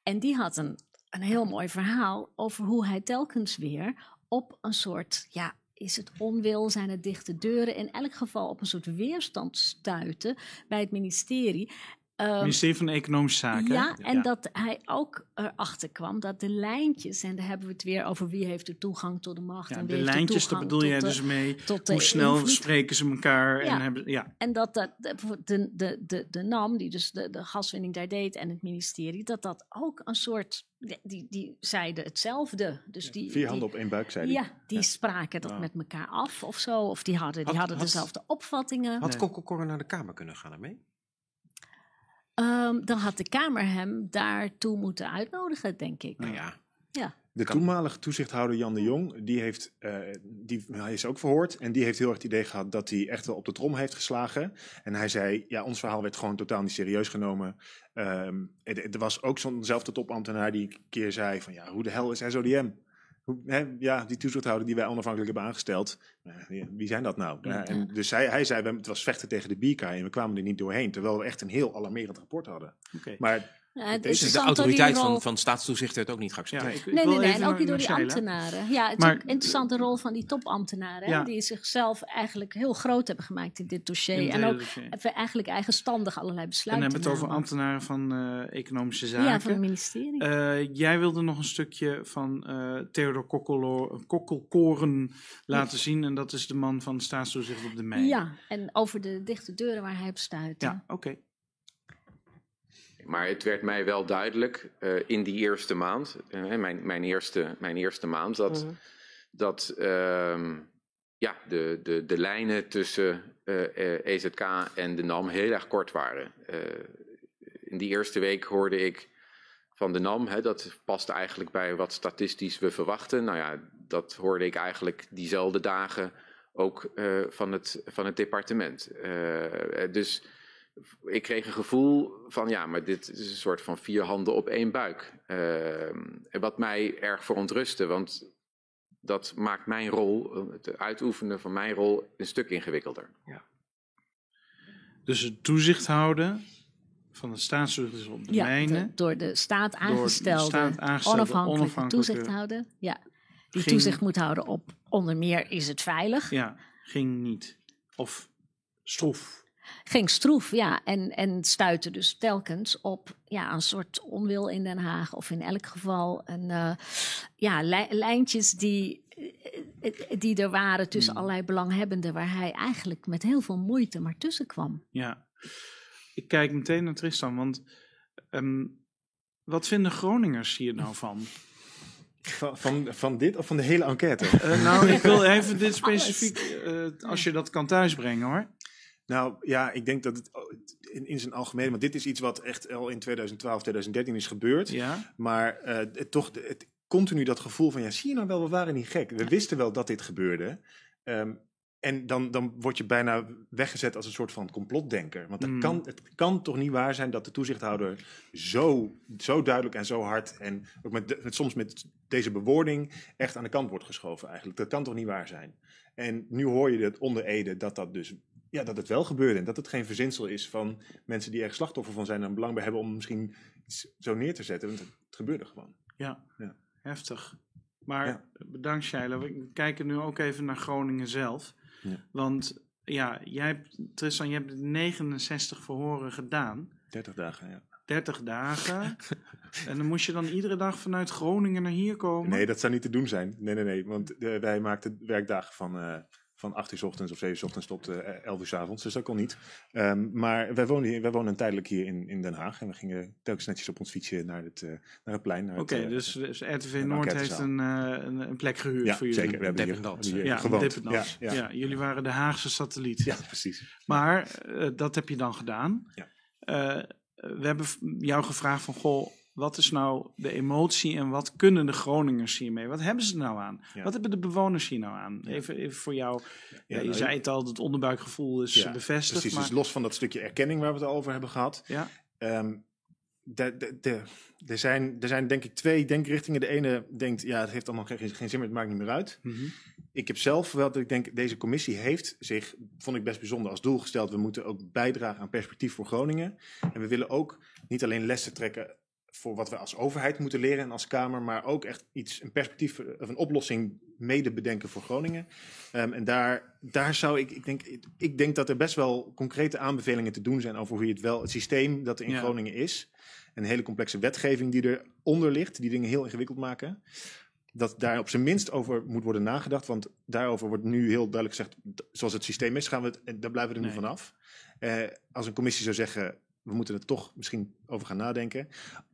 S14: En die had een, een heel mooi verhaal over hoe hij telkens weer op een soort ja, is het onwil, zijn het dichte deuren. In elk geval op een soort weerstand stuiten bij het ministerie.
S1: Um, ministerie van Economische Zaken.
S14: Ja, en dat hij ook erachter kwam dat de lijntjes, en daar hebben we het weer over wie heeft er toegang tot de macht.
S1: Ja,
S14: en
S1: wie de lijntjes, daar bedoel jij dus mee. Hoe snel invloed. spreken ze elkaar?
S14: Ja.
S1: En, hebben, ja.
S14: en dat, dat de, de, de, de NAM, die dus de, de gaswinning daar deed, en het ministerie, dat dat ook een soort. Die, die zeiden hetzelfde. Dus die,
S11: Vier handen op één buik, zeiden
S14: Ja, die spraken dat met elkaar af of zo. Of die hadden, die had, hadden dezelfde opvattingen.
S2: Had nee. Naar de Kamer kunnen gaan ermee?
S14: Um, dan had de Kamer hem daartoe moeten uitnodigen, denk ik.
S11: Nou
S14: ja. ja.
S11: De toenmalige toezichthouder Jan de Jong, die, heeft, uh, die hij is ook verhoord. En die heeft heel erg het idee gehad dat hij echt wel op de trom heeft geslagen. En hij zei, ja, ons verhaal werd gewoon totaal niet serieus genomen. Um, er, er, was ook zo'nzelfde topambtenaar die een keer zei van, ja, hoe de hel is SODM? Ja, die toezichthouder die wij onafhankelijk hebben aangesteld, wie zijn dat nou? Ja, en dus hij, hij zei, het was vechten tegen de bierkaai en we kwamen er niet doorheen, terwijl we echt een heel alarmerend rapport hadden.
S1: Okay.
S11: Maar
S14: ja,
S2: dus de autoriteit van, van staatstoezicht werd ook niet geaccepteerd.
S14: Ja, ik, nee, nee, nee, en ook niet door die ambtenaren. Ja, het maar, is ook een interessante rol van die topambtenaren, ja. die zichzelf eigenlijk heel groot hebben gemaakt in dit dossier. In en ook dossier. eigenlijk eigenstandig allerlei besluiten.
S1: En hebben het over ambtenaren van uh, economische zaken.
S14: Ja, van het ministerie.
S1: Uh, jij wilde nog een stukje van uh, Theodor Kokkelkoren laten zien. En dat is de man van staatstoezicht op de Mijn.
S14: Ja, en over de dichte deuren waar hij op stuitte.
S1: Ja, oké. Okay.
S17: Maar het werd mij wel duidelijk uh, in die eerste maand, uh, mijn, mijn, eerste, mijn eerste maand, dat, -hmm. dat uh, ja, de, de, de lijnen tussen EZK en de NAM heel erg kort waren. in die eerste week hoorde ik van de NAM, hè, dat past eigenlijk bij wat statistisch we verwachten. Nou ja, dat hoorde ik eigenlijk diezelfde dagen ook van, het, van het departement. dus ik kreeg een gevoel van ja, maar dit is een soort van vier handen op één buik. Ehm, wat mij erg verontrustte, want dat maakt mijn rol, het uitoefenen van mijn rol, een stuk ingewikkelder. Ja.
S1: Dus het toezicht houden van de staatstoezicht op de
S14: ja,
S1: mijnen.
S14: door de staat aangestelde, onafhankelijke, toezichthouder. Ja, die toezicht moet houden op onder meer is het veilig.
S1: Ja, ging niet. Of stroef.
S14: Ging stroef, ja. En, en stuitte dus telkens op ja, een soort onwil in Den Haag. Of in elk geval een, uh, ja, lijntjes die, eh, die er waren tussen hmm. allerlei belanghebbenden. Waar hij eigenlijk met heel veel moeite maar tussen kwam.
S1: Ja, ik kijk meteen naar Tristan. Want um, wat vinden Groningers hier nou van? [LAUGHS]
S11: Van, van, van, dit of van de hele enquête?
S1: Uh, nou, ik wil even dit [LAUGHS] specifiek, uh, als je dat kan thuisbrengen hoor.
S11: Nou ja, ik denk dat het in, in zijn algemeen, want dit is iets wat echt al in 2012, 2013 is gebeurd. Ja. Maar uh, het, toch het, continu dat gevoel van, ja, zie je nou wel, we waren niet gek. We wisten wel dat dit gebeurde. Um, en dan, dan word je bijna weggezet als een soort van complotdenker. Want mm. kan, het kan toch niet waar zijn dat de toezichthouder zo, zo duidelijk en zo hard... en ook met, met, soms met deze bewoording echt aan de kant wordt geschoven eigenlijk. Dat kan toch niet waar zijn? En nu hoor je het onder Ede dat dat dus ja, dat het wel gebeurde. En dat het geen verzinsel is van mensen die er slachtoffer van zijn en belang bij hebben om misschien iets zo neer te zetten. Want het gebeurde gewoon.
S1: Ja, ja. heftig. Maar bedankt Sheila. We kijken nu ook even naar Groningen zelf. Ja. Want ja, jij hebt, Tristan, je hebt 69 verhoren gedaan.
S11: 30 dagen, ja.
S1: 30 dagen. en dan moest je dan iedere dag vanuit Groningen naar hier komen?
S11: Nee, dat zou niet te doen zijn. Nee, nee, nee. Want uh, wij maakten werkdagen van, uh, van 8 uur s ochtends of 7 uur s ochtends tot uh, eh, 11 uur s avonds. Dus dat kon niet. Um, maar wij wonen, hier, wij wonen tijdelijk hier in, in Den Haag. En we gingen telkens netjes op ons fietsje naar het, uh, naar het plein.
S1: Oké, okay, dus, dus RTV Noord heeft een, uh, een, een, plek gehuurd
S11: ja,
S1: voor jullie?
S11: zeker. We hebben hier, hier
S1: ja,
S11: gewoond.
S1: Ja, ja. ja, jullie waren de Haagse satelliet.
S11: Ja, precies.
S1: Maar dat heb je dan gedaan. Ja. we hebben jou gevraagd van, goh, wat is nou de emotie en wat kunnen de Groningers hiermee? Wat hebben ze nou aan? Wat hebben de bewoners hier nou aan? Even, even voor jou. Ja, je nou, zei het al, het onderbuikgevoel is ja, bevestigd.
S11: Precies,
S1: maar...
S11: dus los van dat stukje erkenning waar we het over hebben gehad. Ja. Um, de, de, de, er, zijn, er zijn denk ik twee denkrichtingen. De ene denkt, ja, het heeft allemaal geen, geen zin meer, het maakt niet meer uit. Mm -hmm. Ik heb zelf wel, dat ik denk, deze commissie heeft zich, vond ik best bijzonder, als doel gesteld. We moeten ook bijdragen aan perspectief voor Groningen. En we willen ook niet alleen lessen trekken voor wat we als overheid moeten leren en als Kamer, maar ook echt iets, een perspectief of een oplossing mede bedenken voor Groningen. Um, en daar, daar zou ik, ik denk, ik denk dat er best wel concrete aanbevelingen te doen zijn over hoe je het wel, het systeem dat er in ja. Groningen is, een hele complexe wetgeving die eronder ligt, die dingen heel ingewikkeld maken. Dat daar op zijn minst over moet worden nagedacht, want daarover wordt nu heel duidelijk gezegd, zoals het systeem is, gaan we het, daar blijven we er nee. nu vanaf. Uh, als een commissie zou zeggen, we moeten er toch misschien over gaan nadenken.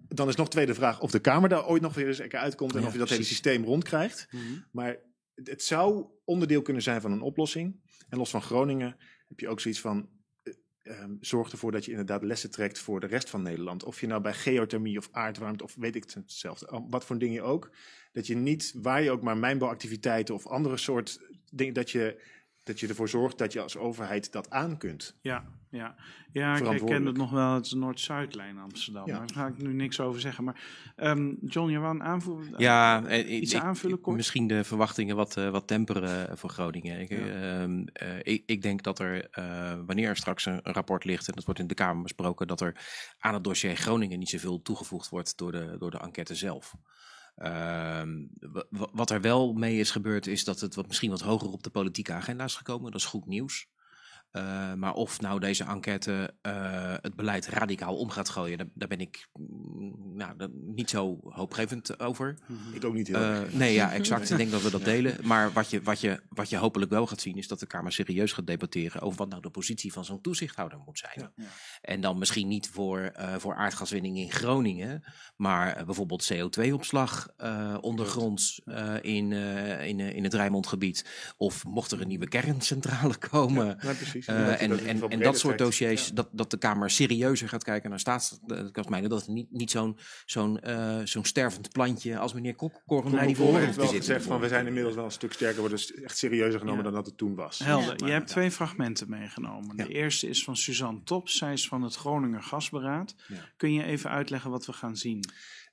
S11: Dan is nog tweede vraag of de Kamer daar ooit nog weer eens uitkomt en of je dat hele systeem rondkrijgt. Mm -hmm. Maar het zou onderdeel kunnen zijn van een oplossing. En los van Groningen heb je ook zoiets van. Uh, zorg ervoor dat je inderdaad lessen trekt voor de rest van Nederland. Of je nou bij geothermie of aardwarmte of weet ik hetzelfde. Wat voor dingen ook. Dat je niet, waar je ook maar mijnbouwactiviteiten of andere soort dingen, dat je dat je ervoor zorgt dat je als overheid dat aan kunt.
S1: Ja, ja. ja ik ken het nog wel, het Noord-Zuidlijn Amsterdam. Ja. Daar ga ik nu niks over zeggen. Maar um, John, je wou een aanvoer,
S2: ja,
S1: uh, iets
S2: ik,
S1: aanvullen kort?
S2: Misschien de verwachtingen wat, uh, wat temperen voor Groningen. Ik, ja. uh, ik, ik, denk dat er, wanneer er straks een, een, rapport ligt, en dat wordt in de Kamer besproken, dat er aan het dossier Groningen niet zoveel toegevoegd wordt door de, door de enquête zelf. Uh, wat er wel mee is gebeurd, is dat het wat, misschien wat hoger op de politieke agenda is gekomen. Dat is goed nieuws. Uh, maar of nou deze enquête uh, het beleid radicaal om gaat gooien, daar, daar ben ik mm, nou, niet zo hoopgevend over.
S11: Ik ook niet heel
S2: uh, Nee, ja, [LAUGHS] exact. ik denk dat we dat delen. Maar wat je, wat, je, wat je hopelijk wel gaat zien, is dat de Kamer serieus gaat debatteren over wat nou de positie van zo'n toezichthouder moet zijn. Ja, ja. En dan misschien niet voor, voor aardgaswinning in Groningen, maar bijvoorbeeld CO2-opslag ondergronds in, in, in het Rijnmondgebied. Of mocht er een nieuwe kerncentrale komen. Ja, precies. Uh, en, en, en dat soort dossiers, ja. dat, dat de Kamer serieuzer gaat kijken naar staatskastmijnen, dat het niet, niet zo'n zo'n uh, zo'n stervend plantje als meneer Korrel
S11: die voor heeft wel gezegd van we zijn inmiddels wel een stuk sterker, worden dus echt serieuzer genomen dan dat het toen was.
S1: Helder, je hebt twee fragmenten meegenomen. De eerste is van Suzanne Tops, zij is van het Groninger Gasberaad. Kun je even uitleggen wat we gaan zien?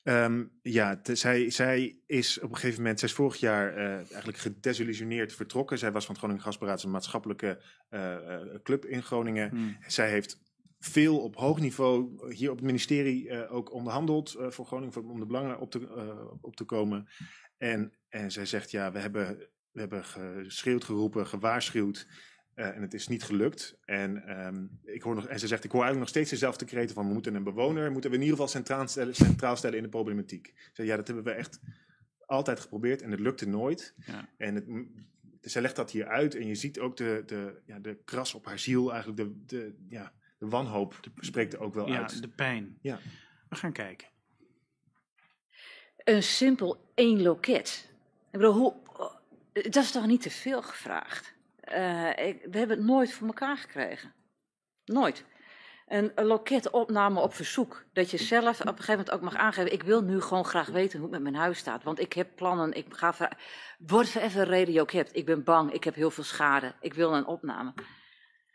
S11: Um, ja, zij, zij is op een gegeven moment, zij is vorig jaar uh, eigenlijk gedesillusioneerd vertrokken. Zij was van het Groningen Gasberaad, een maatschappelijke uh, club in Groningen. Hmm. Zij heeft veel op hoog niveau hier op het ministerie uh, ook onderhandeld voor Groningen, om de belangen op te, op te komen. En, en zij zegt, ja, we hebben, we hebben geschreeuwd, geroepen, gewaarschuwd. En het is niet gelukt. En, um, ik hoor nog, en ze zegt, ik hoor eigenlijk nog steeds dezelfde kreten van... we moeten een bewoner, moeten we in ieder geval centraal stellen, centraal stellen in de problematiek. Ze ja, dat hebben we echt altijd geprobeerd en het lukte nooit. Ja. En het, zij legt dat hier uit en je ziet ook de, de, ja, de kras op haar ziel, eigenlijk de, de, ja, de wanhoop spreekt er ook wel
S1: ja,
S11: uit.
S1: de pijn. Ja. We gaan kijken.
S18: Een simpel één loket. Ik bedoel, hoe, dat is toch niet te veel gevraagd? Uh, we hebben het nooit voor elkaar gekregen. Nooit. Een, een loketopname op verzoek. Dat je zelf op een gegeven moment ook mag aangeven. Ik wil nu gewoon graag weten hoe het met mijn huis staat. Want ik heb plannen. Ik ga. Word even reden hebt. Ik ben bang. Ik heb heel veel schade. Ik wil een opname.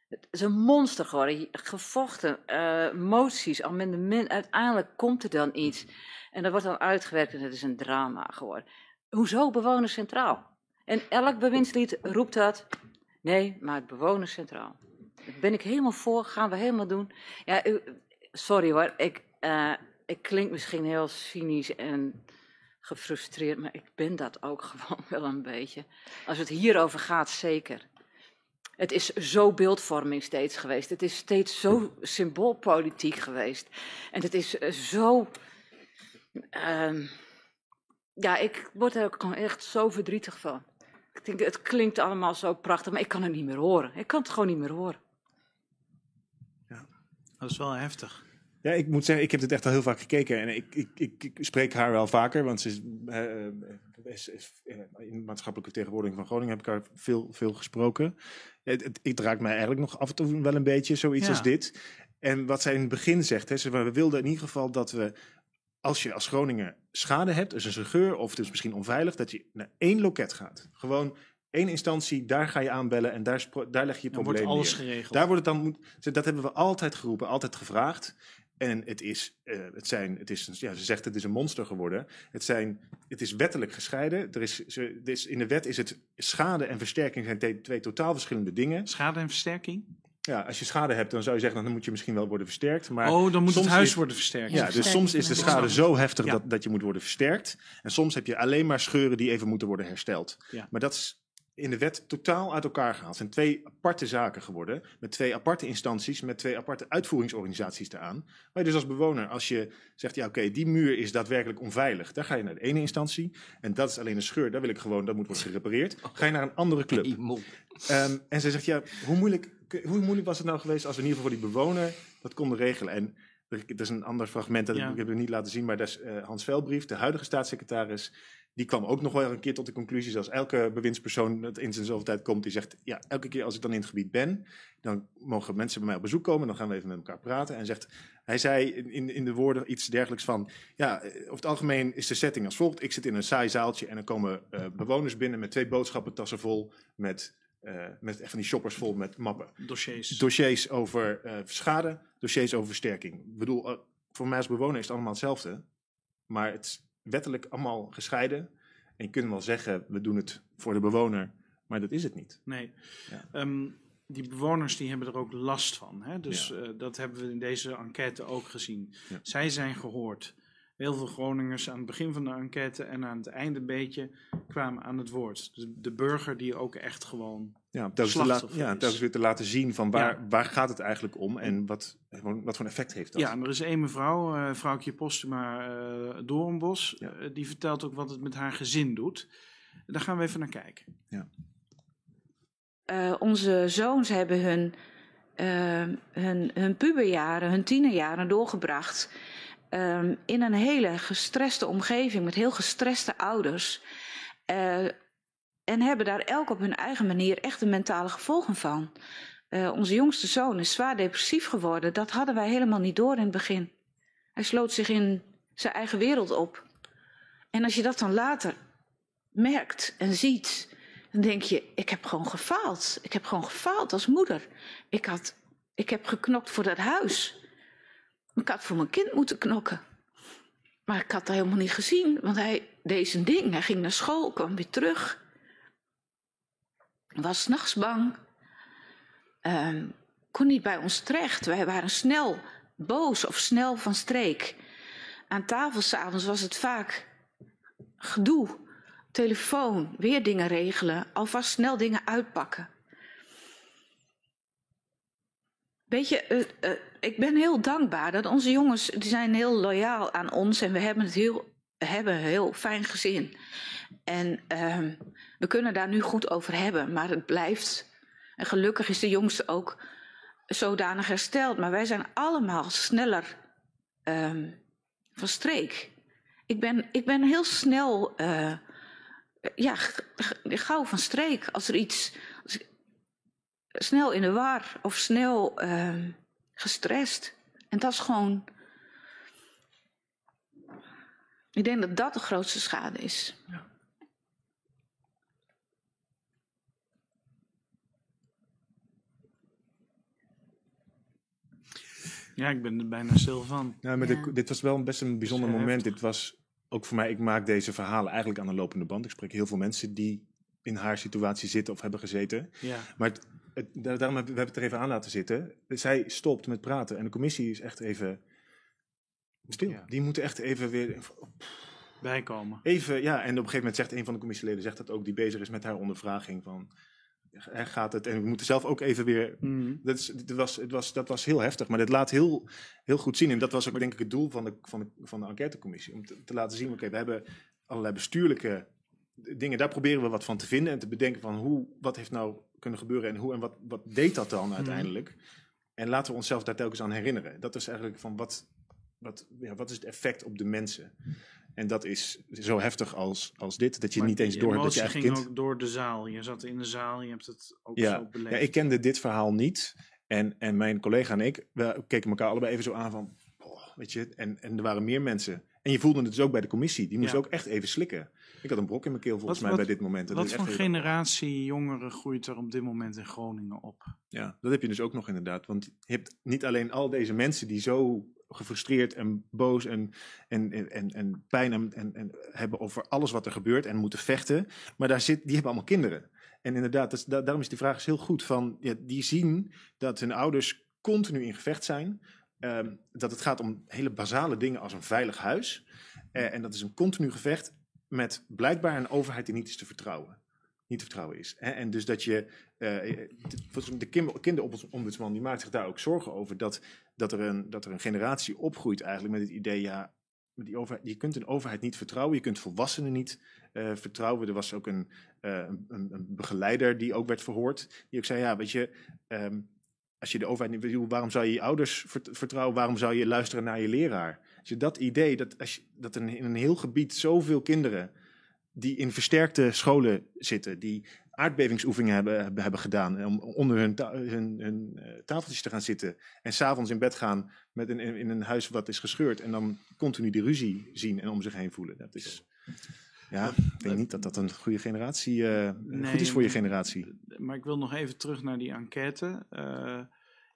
S18: Het is een monster geworden. Gevochten, uh, moties, amendement. Uiteindelijk komt er dan iets. En dat wordt dan uitgewerkt en het is een drama geworden. Hoezo bewoners centraal? En elk bewindslied roept dat. Nee, maar het bewoners centraal. Daar ben ik helemaal voor, gaan we helemaal doen. Ja, sorry hoor, ik, uh, ik klink misschien heel cynisch en gefrustreerd, maar ik ben dat ook [LAUGHS] gewoon wel een beetje. Als het hierover gaat, zeker. Het is zo beeldvorming steeds geweest. Het is steeds zo symboolpolitiek geweest. En het is eh, zo. Uh, ja, ik word er ook gewoon echt zo verdrietig van. Ik denk, het klinkt allemaal zo prachtig, maar ik kan het niet meer horen. Ik kan het gewoon niet meer horen.
S1: Ja, dat is wel heftig.
S11: Ja, ik moet zeggen, ik heb het echt al heel vaak gekeken en ik, ik, ik, ik spreek haar wel vaker, want ze is, uh, is, is in maatschappelijke vertegenwoordiging van Groningen heb ik haar veel, veel gesproken. Het, het, het, raakt mij eigenlijk nog af en toe wel een beetje, zoiets ja. als dit. En wat zij in het begin zegt, hè, ze, we wilden in ieder geval dat we, als je als Groningen schade hebt, dus een geur of het is misschien onveilig, dat je naar één loket gaat. Gewoon één instantie, daar ga je aanbellen en daar, daar leg je je probleem
S1: wordt alles geregeld.
S11: Daar wordt het dan, dat hebben we altijd geroepen, altijd gevraagd. En het is, uh, het zijn, het is, ja, ze zegt het is een monster geworden. Het, zijn, het is wettelijk gescheiden. Er is, ze, er is, in de wet is het schade en versterking zijn twee totaal verschillende dingen.
S1: Schade en versterking?
S11: Ja, als je schade hebt, dan zou je zeggen, dan moet je misschien wel worden versterkt. Maar
S1: oh, dan moet
S11: het
S1: huis
S11: is,
S1: worden versterkt.
S11: Ja, dus soms is de schade zo heftig ja. dat, dat je moet worden versterkt. En soms heb je alleen maar scheuren die even moeten worden hersteld.
S1: Ja.
S11: Maar dat is in de wet totaal uit elkaar gehaald. Het zijn twee aparte zaken geworden, met twee aparte instanties, met twee aparte uitvoeringsorganisaties eraan. Waar je dus als bewoner, als je zegt, ja oké, okay, die muur is daadwerkelijk onveilig, dan ga je naar de ene instantie. En dat is alleen een scheur, daar wil ik gewoon, dat moet worden gerepareerd. Ga je naar een andere club. Um, en ze zegt, ja, hoe moeilijk, hoe moeilijk was het nou geweest als we in ieder geval voor die bewoner dat konden regelen? En er is een ander fragment, dat ja. ik heb het niet laten zien, maar dat is uh, Hans Velbrief, de huidige staatssecretaris, die kwam ook nog wel een keer tot de conclusie, zoals elke bewindspersoon dat in zijn zoveel tijd komt, die zegt, ja, elke keer als ik dan in het gebied ben, dan mogen mensen bij mij op bezoek komen, dan gaan we even met elkaar praten. En zegt, hij zei in, in de woorden iets dergelijks van, ja, over het algemeen is de setting als volgt. Ik zit in een saai zaaltje en dan komen uh, bewoners binnen met twee boodschappentassen vol met uh, met van die shoppers vol met mappen.
S1: Dossiers.
S11: Dossiers over uh, schade, dossiers over versterking. Ik bedoel, uh, voor mij als bewoner is het allemaal hetzelfde. Maar het is wettelijk allemaal gescheiden. En je kunt wel zeggen, we doen het voor de bewoner. Maar dat is het niet.
S1: Nee. Ja. Um, die bewoners die hebben er ook last van. Hè? Dus ja. dat hebben we in deze enquête ook gezien. Ja. Zij zijn gehoord. Heel veel Groningers aan het begin van de enquête en aan het einde een beetje kwamen aan het woord. De, de burger die ook echt gewoon.
S11: Ja, telkens, te ja, telkens weer te laten zien van waar, ja. waar gaat het eigenlijk om en wat, wat voor een effect heeft dat.
S1: Ja, er is één mevrouw, uh, vrouwtje Postuma uh, Doornbos, ja. uh, die vertelt ook wat het met haar gezin doet. Daar gaan we even naar kijken.
S11: Ja.
S19: Uh, onze zoons hebben hun, hun, hun puberjaren, hun tienerjaren doorgebracht um, in een hele gestreste omgeving met heel gestreste ouders. Uh, en hebben daar elk op hun eigen manier echt de mentale gevolgen van. Uh, onze jongste zoon is zwaar depressief geworden. Dat hadden wij helemaal niet door in het begin. Hij sloot zich in zijn eigen wereld op. En als je dat dan later merkt en ziet, dan denk je, ik heb gewoon gefaald. Ik heb gewoon gefaald als moeder. Ik, had, ik heb geknokt voor dat huis. Ik had voor mijn kind moeten knokken. Maar ik had dat helemaal niet gezien, want hij deed zijn ding. Hij ging naar school, kwam weer terug. Was s'nachts bang. Um, kon niet bij ons terecht. Wij waren snel boos of snel van streek. Aan tafel s'avonds was het vaak gedoe. Telefoon, weer dingen regelen, alvast snel dingen uitpakken. Weet je, uh, uh, ik ben heel dankbaar dat onze jongens, die zijn heel loyaal aan ons en we hebben het heel, hebben een heel fijn gezin. En uh, we kunnen daar nu goed over hebben, maar het blijft. En gelukkig is de jongste ook zodanig hersteld. Maar wij zijn allemaal sneller um, van streek. Ik ben, ik ben heel snel, uh, ja, gauw van streek. Als er iets, snel in de war of snel uh, gestrest. En dat is gewoon. Ik denk dat dat de grootste schade is. Ja.
S1: Ja, ik ben er bijna stil van.
S11: Nou, maar dit, dit was wel best een bijzonder moment. Dit was ook voor mij, ik maak deze verhalen eigenlijk aan de lopende band. Ik spreek heel veel mensen die in haar situatie zitten of hebben gezeten.
S1: Ja.
S11: Maar het, het, daarom hebben we het er even aan laten zitten. Zij stopt met praten en de commissie is echt even stil. Ja. Die moeten echt even weer...
S1: Bijkomen.
S11: Even, ja, en op een gegeven moment zegt een van de commissieleden, zegt dat ook, die bezig is met haar ondervraging van gaat het. En we moeten zelf ook even weer. Mm. Dat, is, dat, was, het was, dat was heel heftig, maar dit laat heel, heel goed zien. En dat was ook denk ik het doel van de, van de, van de enquêtecommissie. Om te, te laten zien, oké, we hebben allerlei bestuurlijke dingen. Daar proberen we wat van te vinden en te bedenken van hoe, wat heeft nou kunnen gebeuren en hoe en wat, wat deed dat dan uiteindelijk. En laten we onszelf daar telkens aan herinneren. Dat is eigenlijk van wat, wat, ja, wat is het effect op de mensen. En dat is zo heftig als, als dit, dat je niet eens door hebt dat je
S1: ging
S11: kind...
S1: ook door de zaal. Je zat in de zaal, je hebt het ook
S11: ja.
S1: zo beleefd.
S11: Ja, ik kende dit verhaal niet. En, en mijn collega en ik, we keken elkaar allebei even zo aan van... Oh, weet je, en, en er waren meer mensen. En je voelde het dus ook bij de commissie. Die moest
S1: Ja.
S11: ook echt even slikken. Ik had een brok in mijn keel volgens
S1: Wat-
S11: mij
S1: wat-
S11: bij dit moment. Dat
S1: Wat voor generatie jongeren groeit er op dit moment in Groningen op?
S11: Ja, dat heb je dus ook nog inderdaad. Want je hebt niet alleen al deze mensen die zo gefrustreerd en boos en, en, en, en, pijn en, en, en hebben over alles wat er gebeurt en moeten vechten. Maar daar zit, die hebben allemaal kinderen. En inderdaad, dat is- da- daarom is die vraag is heel goed. Van, ja, die zien dat hun ouders continu in gevecht zijn. Ehm, dat het gaat om hele basale dingen als een veilig huis. Eh, en dat is een continu gevecht met blijkbaar een overheid die niet is te vertrouwen. Niet te vertrouwen is. Hè? En dus dat je. eh, de kinderombudsman die maakt zich daar ook zorgen over. Dat, dat, er een, dat er een generatie opgroeit eigenlijk met het idee. Ja, die overheid, je kunt een overheid niet vertrouwen. Je kunt volwassenen niet eh, vertrouwen. Er was ook een, een, een- begeleider die ook werd verhoord. Die ook zei: Ja, weet je. ehm, als je de overheid niet wil, waarom zou je je ouders vert- vertrouwen? Waarom zou je luisteren naar je leraar? Als je dat idee, dat, als je, dat in, in een heel gebied zoveel kinderen die in versterkte scholen zitten, die aardbevingsoefeningen hebben, hebben, gedaan om onder hun, ta- hun, hun eh, tafeltjes te gaan zitten en s'avonds in bed gaan met een, in, een huis wat is gescheurd en dan continu die ruzie zien en om zich heen voelen. Dat is, ja, ik denk niet dat dat een goede generatie, eh, goed is voor je generatie.
S1: Maar ik wil nog even terug naar die enquête. Eh,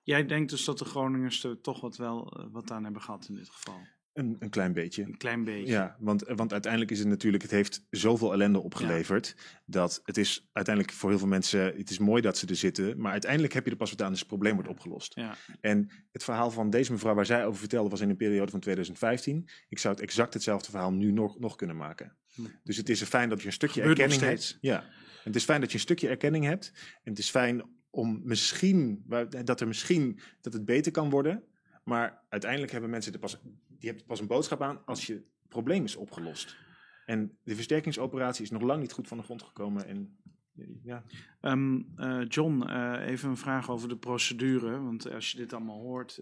S1: jij denkt dus dat de Groningers er toch wat wel eh, wat aan hebben gehad in dit geval?
S11: Een, een klein beetje.
S1: Een klein beetje.
S11: Ja, want, want uiteindelijk is het natuurlijk, het heeft zoveel ellende opgeleverd. Dat het is uiteindelijk voor heel veel mensen, het is mooi dat ze er zitten. Maar uiteindelijk heb je er pas wat aan als het probleem wordt opgelost.
S1: Ja.
S11: En het verhaal van deze mevrouw waar zij over vertelde was in een periode van 2015. Ik zou het exact hetzelfde verhaal nu nog, nog kunnen maken.
S1: Hm.
S11: Dus het is fijn dat je een stukje erkenning hebt. Ja, het is fijn dat je een stukje erkenning hebt. En het is fijn om misschien, dat er misschien, dat het beter kan worden. Maar uiteindelijk hebben mensen er pas, die hebben pas een boodschap aan als je probleem is opgelost. En de versterkingsoperatie is nog lang niet goed van de grond gekomen. En ja,
S1: Ehm, eh, John, eh, even een vraag over de procedure. Want als je dit allemaal hoort.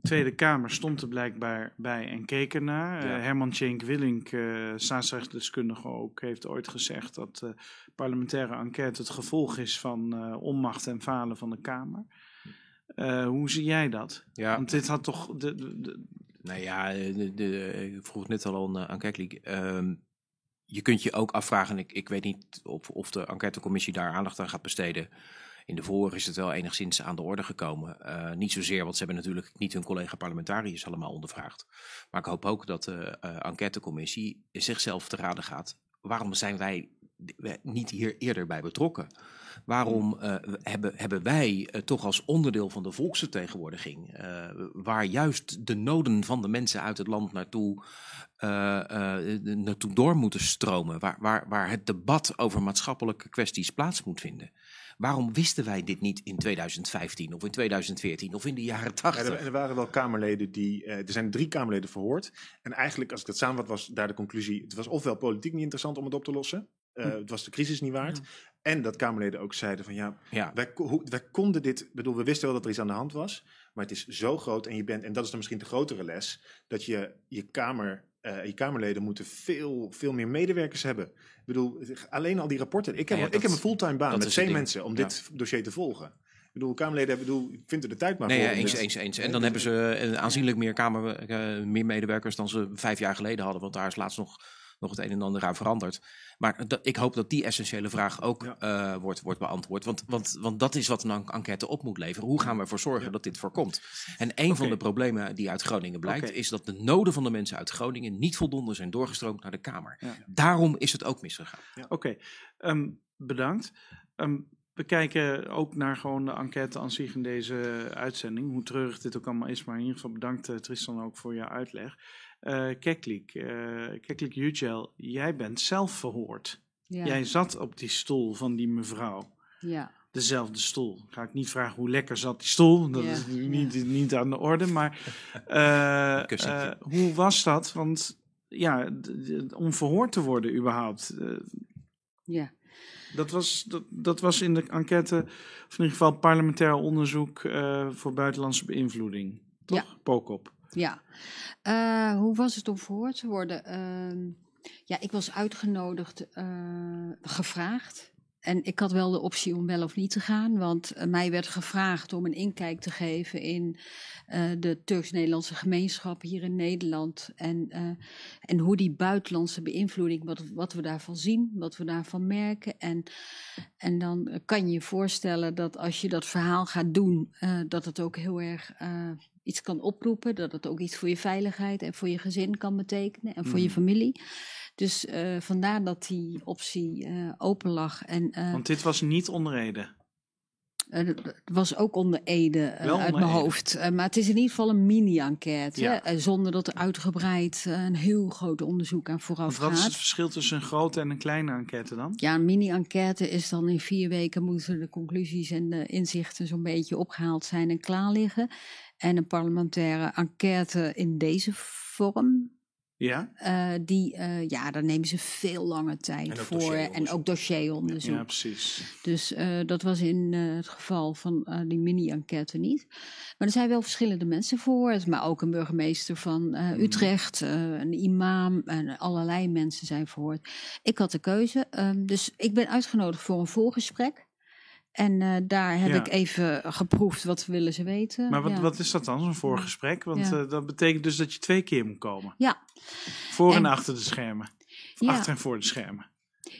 S1: de Tweede Kamer stond er blijkbaar bij en keek ernaar.
S11: Ja.
S1: Herman Tjenk Willink, staatsrechtdeskundige ook, heeft ooit gezegd dat parlementaire enquête het gevolg is van onmacht en falen van de Kamer. Hoe zie jij dat?
S2: Ja.
S1: Want dit had toch. De, de, de-
S2: Nou ja, de, de, ik vroeg net al aan, aan Keklik. Ehm, je kunt je ook afvragen, ik, ik weet niet of, of de enquêtecommissie daar aandacht aan gaat besteden. In de vorige is het wel enigszins aan de orde gekomen. Niet zozeer, want ze hebben natuurlijk niet hun collega-parlementariërs allemaal ondervraagd. Maar ik hoop ook dat de uh, enquêtecommissie zichzelf te raden gaat. Waarom zijn wij niet hier eerder bij betrokken? Waarom uh, hebben, hebben wij uh, toch als onderdeel van de volksvertegenwoordiging, uh, waar juist de noden van de mensen uit het land naartoe, naartoe door moeten stromen, waar, waar, waar het debat over maatschappelijke kwesties plaats moet vinden? Waarom wisten wij dit niet in 2015 of in 2014 of in de jaren 80?
S11: Ja, er, er, waren wel Kamerleden die. Er zijn drie Kamerleden verhoord. En eigenlijk, als ik dat samenvat, was daar de conclusie: het was ofwel politiek niet interessant om het op te lossen. Uh, hm. Het was de crisis niet waard. En dat Kamerleden ook zeiden van ja, ja. Wij, hoe, wij konden dit, bedoel, we wisten wel dat er iets aan de hand was, maar het is zo groot en je bent, en dat is dan misschien de grotere les, dat je je Kamer, uh, je Kamerleden moeten veel, veel meer medewerkers hebben. Ik bedoel, alleen al die rapporten. Ik heb, ja, ja, dat, ik heb een fulltime baan met twee mensen om dit dossier te volgen. Ik bedoel, Kamerleden hebben, bedoel, ik vind er de tijd maar
S2: nee,
S11: voor.
S2: Ja, eens, eens, eens. En dan hebben ze aanzienlijk meer, kamer, uh, meer medewerkers dan ze vijf jaar geleden hadden, want daar is laatst nog nog het een en ander aan veranderd. Maar ik hoop dat die essentiële vraag ook ja. uh, wordt, wordt beantwoord. Want, want, want dat is wat een enquête op moet leveren. Hoe gaan we ervoor zorgen ja. dat dit voorkomt? En een okay. van de problemen die uit Groningen blijkt, okay. is dat de noden van de mensen uit Groningen niet voldoende zijn doorgestroomd naar de Kamer. Ja. Daarom is het ook misgegaan.
S1: Oké, okay. um, bedankt. Um, we kijken ook naar gewoon de enquête aan zich in deze uitzending. Hoe treurig dit ook allemaal is. Maar in ieder geval bedankt uh, Tristan ook voor jouw uitleg. Uh, Keklik, uh, Keklik Yücel, jij bent zelf verhoord. Ja. Jij zat op die stoel van die mevrouw.
S15: Ja.
S1: Dezelfde stoel. Ga ik niet vragen hoe lekker zat die stoel. Dat ja. is niet, ja. niet aan de orde. Maar [LAUGHS] uh, hoe was dat? Want ja, om verhoord te worden überhaupt.
S15: ja.
S1: Dat was, dat, dat was in de enquête, of in ieder geval parlementair onderzoek voor buitenlandse beïnvloeding. Toch?
S15: Ja.
S1: Pokop.
S15: Ja. Uh, hoe was het om verhoord te worden? Uh, ja, ik was uitgenodigd, uh, gevraagd. En ik had wel de optie om wel of niet te gaan, want mij werd gevraagd om een inkijk te geven in de Turks-Nederlandse gemeenschap hier in Nederland. En, en hoe die buitenlandse beïnvloeding, wat, wat we daarvan zien, wat we daarvan merken. En, en dan kan je je voorstellen dat als je dat verhaal gaat doen, dat het ook heel erg iets kan oproepen, dat het ook iets voor je veiligheid en voor je gezin kan betekenen en voor mm. je familie. Dus uh, vandaar dat die optie uh, open lag. En, uh,
S1: Want dit was niet onder Ede?
S15: Het was ook onder Ede uit mijn hoofd. maar het is in ieder geval een mini-enquête. Ja. zonder dat er uitgebreid een heel groot onderzoek aan vooraf gaat.
S1: Wat is het verschil tussen een grote en een kleine enquête dan?
S15: Ja, een mini-enquête is dan in vier weken moeten de conclusies en de inzichten zo'n beetje opgehaald zijn en klaar liggen. En een parlementaire enquête in deze vorm.
S1: Ja.
S15: Uh, die, uh, ja, daar nemen ze veel langer tijd en voor. En ook dossieronderzoek.
S1: Ja, precies.
S15: Dus uh, dat was in het geval van die mini-enquête niet. Maar er zijn wel verschillende mensen voor. Maar ook een burgemeester van Utrecht, een imam. En allerlei mensen zijn verhoord. Ik had de keuze. Um, dus ik ben uitgenodigd voor een voorgesprek. En uh, daar heb
S1: Ja.
S15: ik even geproefd wat willen ze weten.
S1: Maar wat,
S15: ja.
S1: wat is dat dan, zo'n voorgesprek? Want
S15: Ja.
S1: eh, dat betekent dus dat je twee keer moet komen.
S15: Ja.
S1: Voor en,
S15: En-
S1: achter de schermen. Of. Achter en voor de schermen.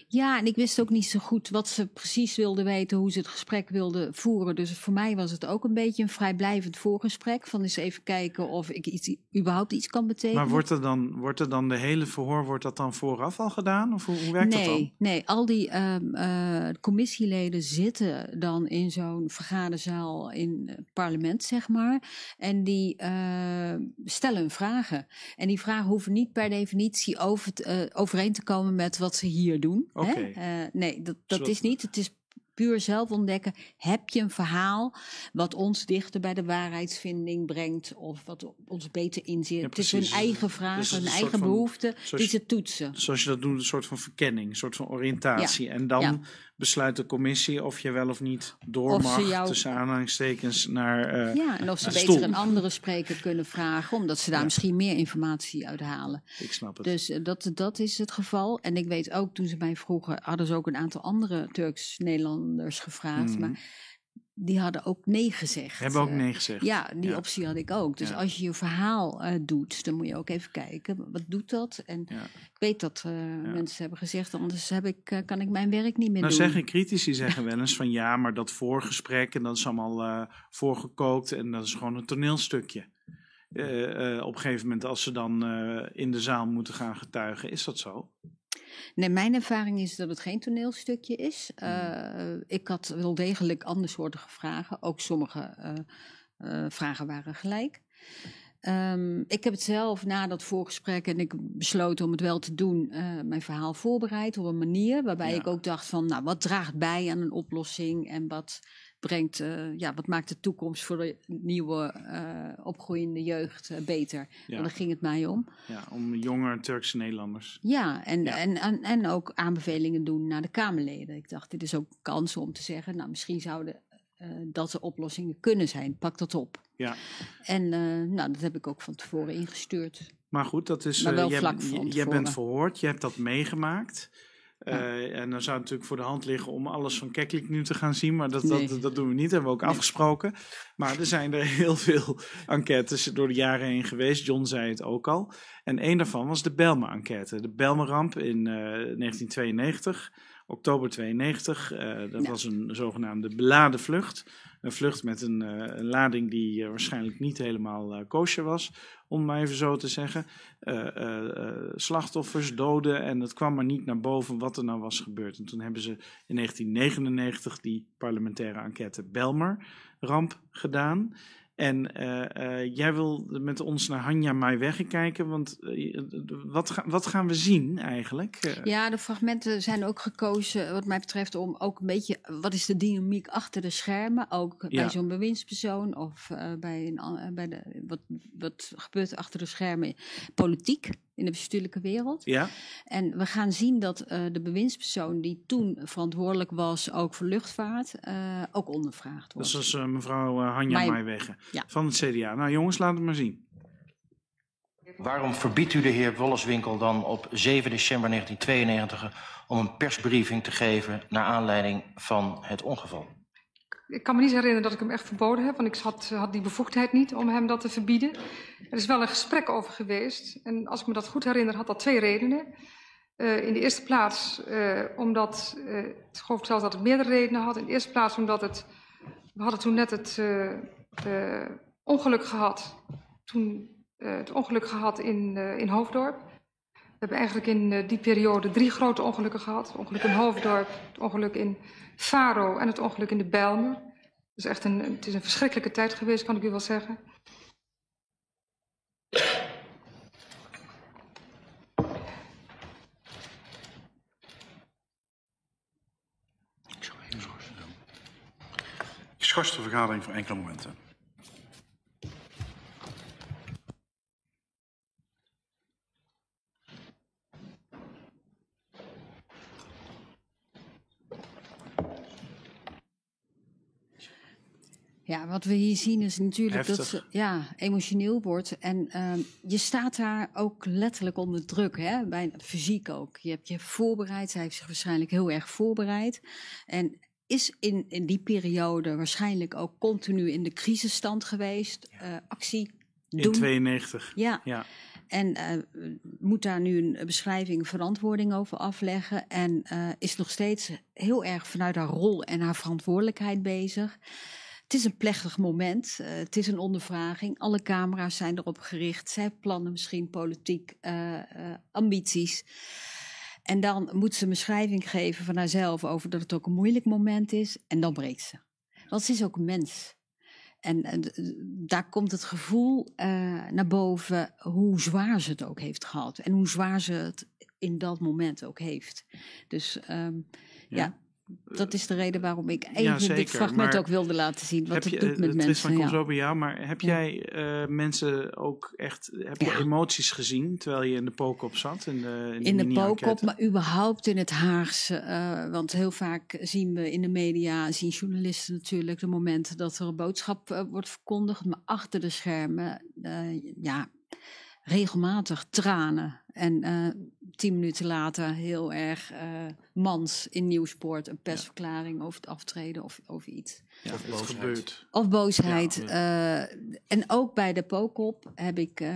S15: Ja, en ik wist ook niet zo goed wat ze precies wilden weten, hoe ze het gesprek wilden voeren. Dus voor mij was het ook een beetje een vrijblijvend voorgesprek. Van eens even kijken of ik iets, überhaupt iets kan betekenen.
S1: Maar wordt er, dan, wordt er dan de hele verhoor wordt dat dan vooraf al gedaan? Of hoe, hoe werkt
S15: nee,
S1: dat dan?
S15: Nee, al die ehm, eh, commissieleden zitten dan in zo'n vergaderzaal in het parlement, zeg maar. En die eh, stellen vragen. En die vragen hoeven niet per definitie over eh, overeen te komen met wat ze hier doen. Hè? Eh, nee, dat, dat is niet. Het is puur zelf ontdekken. Heb je een verhaal wat ons dichter bij de waarheidsvinding brengt of wat ons beter inzit? het is hun eigen vraag,
S1: Dus het
S15: hun eigen
S1: soort van-
S15: behoefte
S1: zoals
S15: die ze toetsen.
S1: Zoals je dat doet, een soort van verkenning, een soort van oriëntatie. En dan
S15: Ja.
S1: Besluit de commissie of je wel of niet door
S15: Of ze
S1: mag,
S15: jou-
S1: tussen aanhalingstekens, naar eh
S15: Ja, en of ze beter een andere spreker kunnen vragen, omdat ze daar
S1: Ja.
S15: misschien meer informatie uit halen.
S1: Ik snap het.
S15: Dus eh, dat, dat is het geval. En ik weet ook, toen ze mij vroegen, hadden ze ook een aantal andere Turks-Nederlanders gevraagd.
S1: Mhm.
S15: Maar die hadden ook nee gezegd.
S1: Hebben ook nee gezegd.
S15: Ja, die
S1: Ja.
S15: optie had ik ook. Dus
S1: Ja.
S15: als je je verhaal eh, doet, dan moet je ook even kijken, wat doet dat? En ik weet dat eh, mensen hebben gezegd, anders heb ik, eh, kan ik mijn werk niet meer
S1: Nou
S15: doen.
S1: zeggen critici zeggen [LAUGHS] wel eens van ja, maar dat voorgesprek en dat is allemaal voorgekookt en dat is gewoon een toneelstukje. Op een gegeven moment als ze dan in de zaal moeten gaan getuigen, is dat zo?
S15: Nee, mijn ervaring is dat het geen toneelstukje is.
S1: Hmm.
S15: Eh, ik had wel degelijk andersoortige vragen. Ook sommige eh, eh, vragen waren gelijk. Ehm, ik heb het zelf na dat voorgesprek en ik besloten om het wel te doen, eh, mijn verhaal voorbereid op een manier waarbij
S20: Ja.
S15: ik ook dacht van, nou, wat draagt bij aan een oplossing en wat brengt, eh, ja, wat maakt de toekomst voor de nieuwe eh, opgroeiende jeugd beter.
S1: Ja.
S15: Want daar ging het mij om.
S1: Ja, om jonge Turkse Nederlanders.
S15: Ja, en, En, en, en ook aanbevelingen doen naar de Kamerleden. Ik dacht, dit is ook een kans om te zeggen, nou, misschien zouden dat er oplossingen kunnen zijn. Pak dat op.
S1: Ja.
S15: En eh, nou, dat heb ik ook van tevoren ingestuurd.
S1: Maar goed, dat is.
S15: Maar
S1: eh,
S15: wel vlak van
S1: jij bent verhoord, je hebt dat meegemaakt. Eh, En dan zou het natuurlijk voor de hand liggen om alles van Keklik nu te gaan zien, maar dat,
S15: Nee.
S1: dat, dat doen we niet, hebben we ook afgesproken. Maar er zijn er [LAUGHS] heel veel enquêtes door de jaren heen geweest. John zei het ook al. En één daarvan was de Belme-enquête. De Belme-ramp in eh, 1992, oktober 92. Eh, dat was een zogenaamde beladen vlucht. Een vlucht met een, eh, een lading die eh, waarschijnlijk niet helemaal kosher was, om maar even zo te zeggen. Slachtoffers, doden en het kwam maar niet naar boven wat er nou was gebeurd. En toen hebben ze in 1999 die parlementaire enquête Belmer-ramp gedaan. En eh, eh, jij wil met ons naar Hanja Maiwegge kijken, want eh, wat, ga- wat gaan we zien eigenlijk?
S15: Ja, de fragmenten zijn ook gekozen, wat mij betreft, om ook een beetje. Wat is de dynamiek achter de schermen? Ook
S1: Ja.
S15: bij zo'n bewindspersoon of bij, een, bij de. Wat, wat gebeurt er achter de schermen? Politiek in de bestuurlijke wereld.
S1: Ja.
S15: En we gaan zien dat eh, de bewindspersoon die toen verantwoordelijk was, ook voor luchtvaart, eh, ook ondervraagd wordt.
S1: Dat is eh, mevrouw eh, Hanja
S15: Mai-
S1: Maiwegge
S15: Ja.
S1: van het CDA. Nou jongens, laten we maar zien.
S20: Waarom verbiedt u de heer Wolleswinkel dan op 7 december 1992 om een persbriefing te geven naar aanleiding van het ongeval?
S21: Ik kan me niet herinneren dat ik hem echt verboden heb, want ik had, had die bevoegdheid niet om hem dat te verbieden. Er is wel een gesprek over geweest. En als ik me dat goed herinner, had dat twee redenen. Eh, in de eerste plaats eh, omdat, eh, ik geloof zelfs dat het meerdere redenen had. In de eerste plaats omdat het, we hadden toen net het ongeluk gehad, toen, het ongeluk gehad in, in Hoofddorp. We hebben eigenlijk in eh, die periode drie grote ongelukken gehad. Het ongeluk in Hoofddorp, het ongeluk in Faro en het ongeluk in de Bijlmer. Het is echt een, het is een verschrikkelijke tijd geweest, kan ik u wel zeggen.
S22: Ik schors de vergadering voor enkele momenten.
S15: Ja, wat we hier zien is natuurlijk dat ze ja, emotioneel wordt. En ehm, je staat daar ook letterlijk onder druk, hè? Bij, fysiek ook. Je hebt je voorbereid, zij heeft zich waarschijnlijk heel erg voorbereid. En is in, in die periode waarschijnlijk ook continu in de crisisstand geweest. eh, actie
S1: In
S15: doen.
S1: 92.
S15: Ja.
S1: ja.
S15: En eh, moet daar nu een beschrijving, verantwoording over afleggen. En eh, is nog steeds heel erg vanuit haar rol en haar verantwoordelijkheid bezig. Het is een plechtig moment. eh, het is een ondervraging. Alle camera's zijn erop gericht. Zij plannen, misschien politiek, eh, eh, ambities. En dan moet ze een beschrijving geven van haarzelf over dat het ook een moeilijk moment is. En dan breekt ze. Want ze is ook een mens. En, daar komt het gevoel naar boven hoe zwaar ze het ook heeft gehad. En hoe zwaar ze het in dat moment ook heeft. Dus ehm, ja. Dat is de reden waarom ik even
S1: Ja,
S15: dit fragment ook wilde laten zien. Wat het
S1: je,
S15: doet
S1: eh,
S15: met
S1: Tristan,
S15: mensen.
S1: ik kom
S15: ja.
S1: zo bij jou, maar heb jij eh, mensen ook echt, heb je emoties gezien terwijl je in de pookop zat? In de, in de,
S15: in de
S1: mini-enquête?
S15: Pookop, maar überhaupt in het Haagse. eh, want heel vaak zien we in de media, zien journalisten natuurlijk de momenten dat er een boodschap eh, wordt verkondigd. Maar achter de schermen, eh, ja, regelmatig tranen. En eh, tien minuten later heel erg uh, mans in Nieuwsport een persverklaring over het aftreden of over iets.
S1: Ja, of boosheid. Gebeurt.
S15: Of boosheid. Ja, uh, en ook bij de Pokop heb ik uh,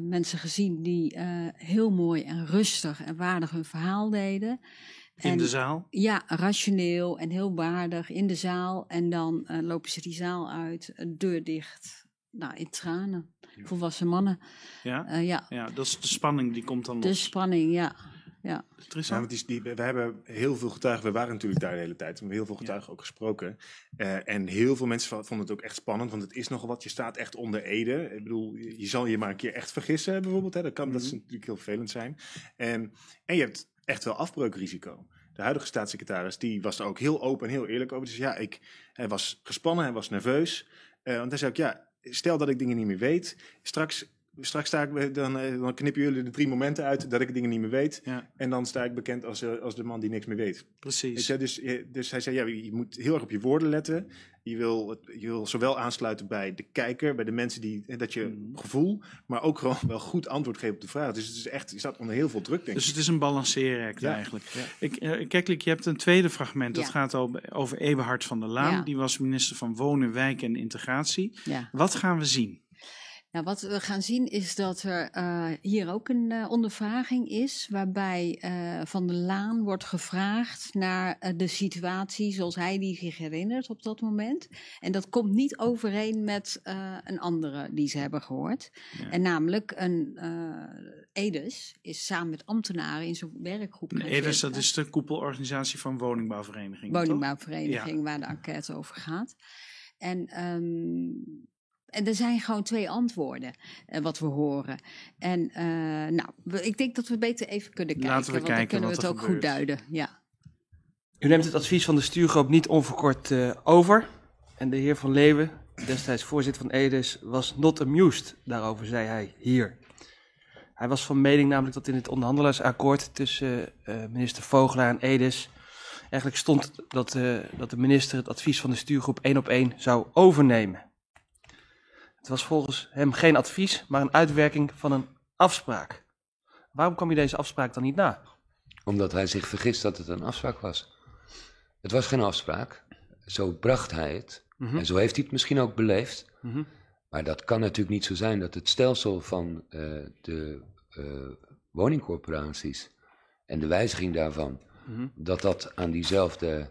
S15: mensen gezien die heel mooi en rustig en waardig hun verhaal deden.
S1: In
S15: en,
S1: de zaal?
S15: Ja, rationeel en heel waardig in de zaal. En dan lopen ze die zaal uit, deur dicht, nou, in tranen. Volwassen mannen.
S1: Ja?
S15: Uh, ja?
S1: ja, dat is de spanning die komt dan
S15: De
S1: los.
S15: spanning, ja. ja.
S11: Ja, want die, die, we hebben heel veel getuigen, we waren natuurlijk daar de hele tijd, we hebben heel veel getuigen ja. ook gesproken. Uh, en heel veel mensen vonden het ook echt spannend, want het is nogal wat, je staat echt onder ede. Ik bedoel, je zal je maar een keer echt vergissen bijvoorbeeld, hè. Dat, kan, mm -hmm. dat is natuurlijk heel vervelend zijn. En, en je hebt echt wel afbreukrisico. De huidige staatssecretaris, die was er ook heel open en heel eerlijk over. Dus ja, ik, hij was gespannen, hij was nerveus. Uh, want hij zei ook, ja, stel dat ik dingen niet meer weet. Straks, straks sta ik, dan, dan knippen jullie de drie momenten uit dat ik dingen niet meer weet.
S1: Ja.
S11: En dan sta ik bekend als, als de man die niks meer weet.
S1: Precies.
S11: Dus, dus hij zei, ja, je moet heel erg op je woorden letten. Je wil, je wil zowel aansluiten bij de kijker, bij de mensen die, dat je
S1: Mhm.
S11: gevoel, maar ook gewoon wel goed antwoord geven op de vraag. Dus het is echt, je staat onder heel veel druk, denk ik.
S1: Dus het is een balanceeract
S11: Ja.
S1: eigenlijk.
S11: Ja.
S1: Ik, Keklik, je hebt een tweede fragment. Dat gaat over, over Eberhard van der Laan.
S15: Ja.
S1: Die was minister van Wonen, Wijk en Integratie.
S15: Ja.
S1: Wat gaan we zien?
S15: Nou, wat we gaan zien is dat er eh, hier ook een eh, ondervraging is, waarbij eh, Van der Laan wordt gevraagd naar de situatie zoals hij die zich herinnert op dat moment. En dat komt niet overeen met een andere die ze hebben gehoord. En namelijk een Edes is samen met ambtenaren in zo'n werkgroep.
S1: EDES, dat is de koepelorganisatie van woningbouwverenigingen. toch?
S15: woningbouwvereniging waar de enquête over gaat. En, ehm, en er zijn gewoon twee antwoorden eh, wat we horen. En eh, nou, we- ik denk dat we beter even kunnen kijken.
S1: Laten we
S15: want dan kunnen we het ook goed duiden. Ja.
S23: U neemt het advies van de stuurgroep niet onverkort eh, over. En de heer Van Leeuwen, destijds voorzitter van Edes, was not amused. Daarover zei hij hier. Hij was van mening namelijk dat in het onderhandelaarsakkoord tussen eh, minister Vogelaar en Edes eigenlijk stond dat, eh, dat de minister het advies van de stuurgroep één op één zou overnemen. Het was volgens hem geen advies, maar een uitwerking van een afspraak. Waarom kwam je deze afspraak dan niet na?
S24: Omdat hij zich vergist dat het een afspraak was. Het was geen afspraak. Zo bracht hij het.
S23: Mhm.
S24: En zo heeft hij het misschien ook beleefd.
S23: Mhm.
S24: Maar dat kan natuurlijk niet zo zijn dat het stelsel van eh, de eh, woningcorporaties en de wijziging daarvan,
S23: Mhm.
S24: dat dat aan diezelfde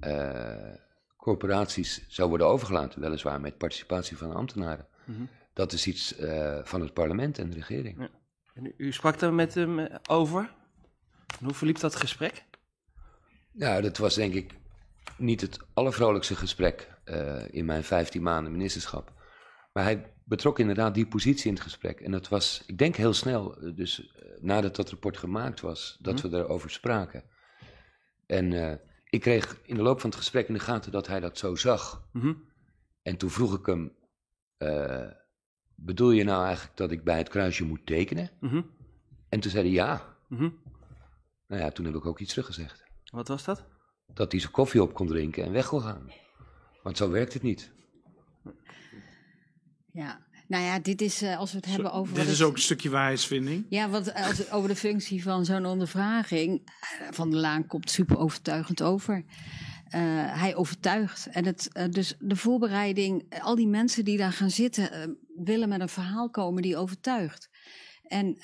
S24: eh, corporaties zou worden overgelaten, weliswaar met participatie van ambtenaren. Dat is iets eh, van het parlement en de regering.
S23: Ja. En u, sprak daar met hem eh, over. En hoe verliep dat gesprek?
S24: Nou, dat was denk ik niet het allervrolijkste gesprek eh, in mijn 15 maanden ministerschap. Maar hij betrok inderdaad die positie in het gesprek. En dat was, ik denk heel snel, dus nadat dat rapport gemaakt was, dat
S23: Mhm.
S24: we erover spraken. En ik kreeg in de loop van het gesprek in de gaten dat hij dat zo zag.
S23: Mhm.
S24: En toen vroeg ik hem, eh, bedoel je nou eigenlijk dat ik bij het kruisje moet tekenen?
S23: Mhm.
S24: En toen zei hij ja.
S23: Mhm.
S24: Nou ja, toen heb ik ook iets teruggezegd.
S23: Wat was dat?
S24: Dat hij zijn koffie op kon drinken en weg kon gaan. Want zo werkt het niet.
S15: ja. Nou ja, dit is eh, als we het hebben over.
S1: Dit is
S15: het-
S1: ook een stukje waarheidsvinding.
S15: Ja, want als het over de functie van zo'n ondervraging. eh, Van der Laan komt super overtuigend over. Eh, hij overtuigt. En het, eh, dus de voorbereiding, eh, al die mensen die daar gaan zitten, willen met een verhaal komen die overtuigt. En,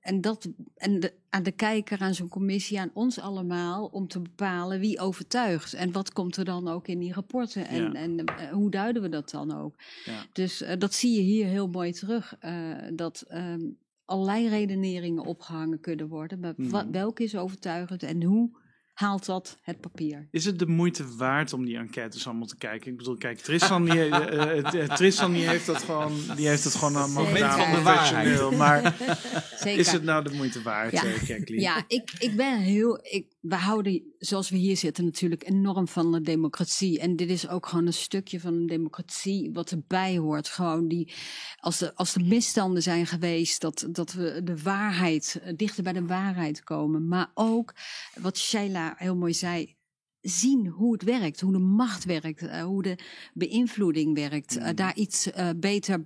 S15: en, dat, en de, aan de kijker, aan zo'n commissie, aan ons allemaal, om te bepalen wie overtuigt. En wat komt er dan ook in die rapporten? En,
S1: Ja.
S15: en hoe duiden we dat dan ook?
S1: Ja.
S15: Dus dat zie je hier heel mooi terug. dat ehm, allerlei redeneringen opgehangen kunnen worden. Maar
S1: Mhm.
S15: wa- welke is overtuigend en hoe haalt dat het papier?
S1: Is het de moeite waard om die enquêtes allemaal te kijken? Ik bedoel, kijk, Tristan, die, eh, eh, eh, Tristan die heeft dat gewoon, die heeft het gewoon allemaal
S15: Zeker.
S1: gedaan,
S15: Moment van de
S1: professioneel. Maar [LAUGHS]
S15: Zeker.
S1: is het nou de moeite waard,
S15: Ja, ja ik, ik ben heel. Ik, we houden, zoals we hier zitten, natuurlijk enorm van de democratie. En dit is ook gewoon een stukje van een democratie wat erbij hoort. Gewoon die, als, de, als er misstanden zijn geweest, dat, dat we de waarheid, eh, dichter bij de waarheid komen. Maar ook, wat Sheila heel mooi zei. Zien hoe het werkt, hoe de macht werkt, uh, hoe de beïnvloeding werkt. Uh, daar iets uh, beter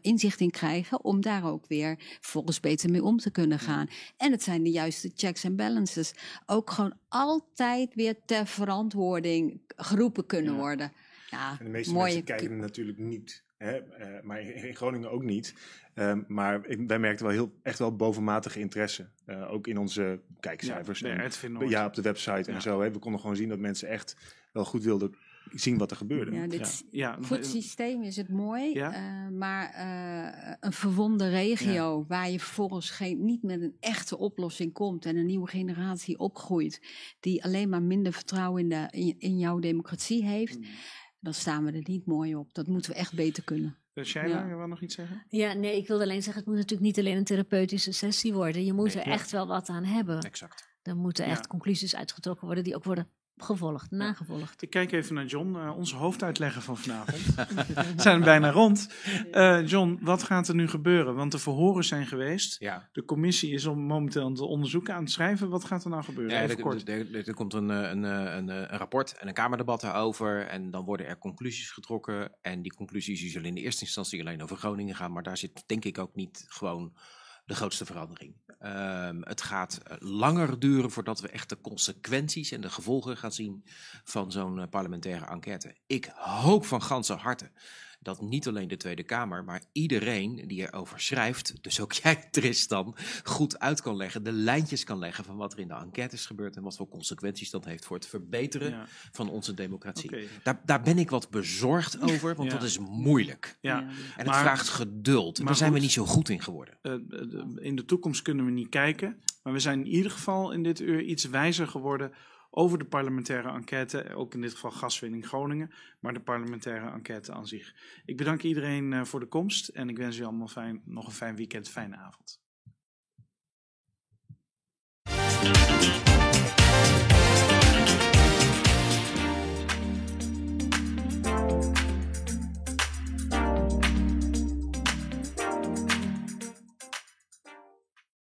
S15: inzicht in krijgen om daar ook weer volgens beter mee om te kunnen gaan. En het zijn de juiste checks en balances. Ook gewoon altijd weer ter verantwoording geroepen kunnen ja. worden. Ja,
S11: en de meeste mooie... mensen kijken natuurlijk niet. Hè? maar in Groningen ook niet. Um, maar ik, wij merkten wel heel, echt wel bovenmatige interesse. Uh, ook in onze kijkcijfers.
S1: Ja,
S11: en, ja op de website ja. en zo. Hè. We konden gewoon zien dat mensen echt wel goed wilden zien wat er gebeurde.
S15: Ja, dit, ja. Voor het systeem is het mooi, ja? uh, maar uh, een verwonde regio ja. waar je vervolgens geen, niet met een echte oplossing komt en een nieuwe generatie opgroeit die alleen maar minder vertrouwen in, de, in, in jouw democratie heeft, mm. Dan staan we er niet mooi op. Dat moeten we echt beter kunnen.
S1: Shaila, je wil nog iets zeggen?
S14: Ja, nee, ik wilde alleen zeggen, het moet natuurlijk niet alleen een therapeutische sessie worden. Je moet nee, er echt wel wat aan hebben.
S2: Exact.
S14: Er moeten echt conclusies uitgetrokken worden die ook worden gevolgd, nagevolgd.
S1: Ik kijk even naar John, uh, onze hoofduitlegger van vanavond. [LAUGHS] We zijn bijna rond. Uh, John, wat gaat er nu gebeuren? Want de verhoren zijn geweest.
S2: Ja.
S1: De commissie is om momenteel het onderzoek aan het schrijven. Wat gaat er nou gebeuren?
S2: Ja, er, kort. Er, er, er, komt een, een, een, een, rapport en een kamerdebat daarover. En dan worden er conclusies getrokken. En die conclusies zullen in de eerste instantie alleen over Groningen gaan. Maar daar zit denk ik ook niet gewoon de grootste verandering. Um, het gaat eh, langer duren voordat we echt de consequenties en de gevolgen gaan zien van zo'n uh, parlementaire enquête. Ik hoop van ganse harte dat niet alleen de Tweede Kamer, maar iedereen die erover schrijft, dus ook [LAUGHS] jij Tristan, goed uit kan leggen, de lijntjes kan leggen van wat er in de enquête is gebeurd en wat voor consequenties dat heeft voor het verbeteren ja. van onze democratie. Okay. Daar, daar, ben ik wat bezorgd over, want ja. dat is moeilijk.
S1: Ja.
S2: En het maar, vraagt geduld. En daar zijn goed, we niet zo goed in geworden.
S1: Uh, in de toekomst kunnen we niet kijken, maar we zijn in ieder geval in dit uur iets wijzer geworden over de parlementaire enquête, ook in dit geval gaswinning Groningen, maar de parlementaire enquête aan zich. Ik bedank iedereen uh, voor de komst en ik wens u allemaal fijn, nog een fijn weekend, fijne avond.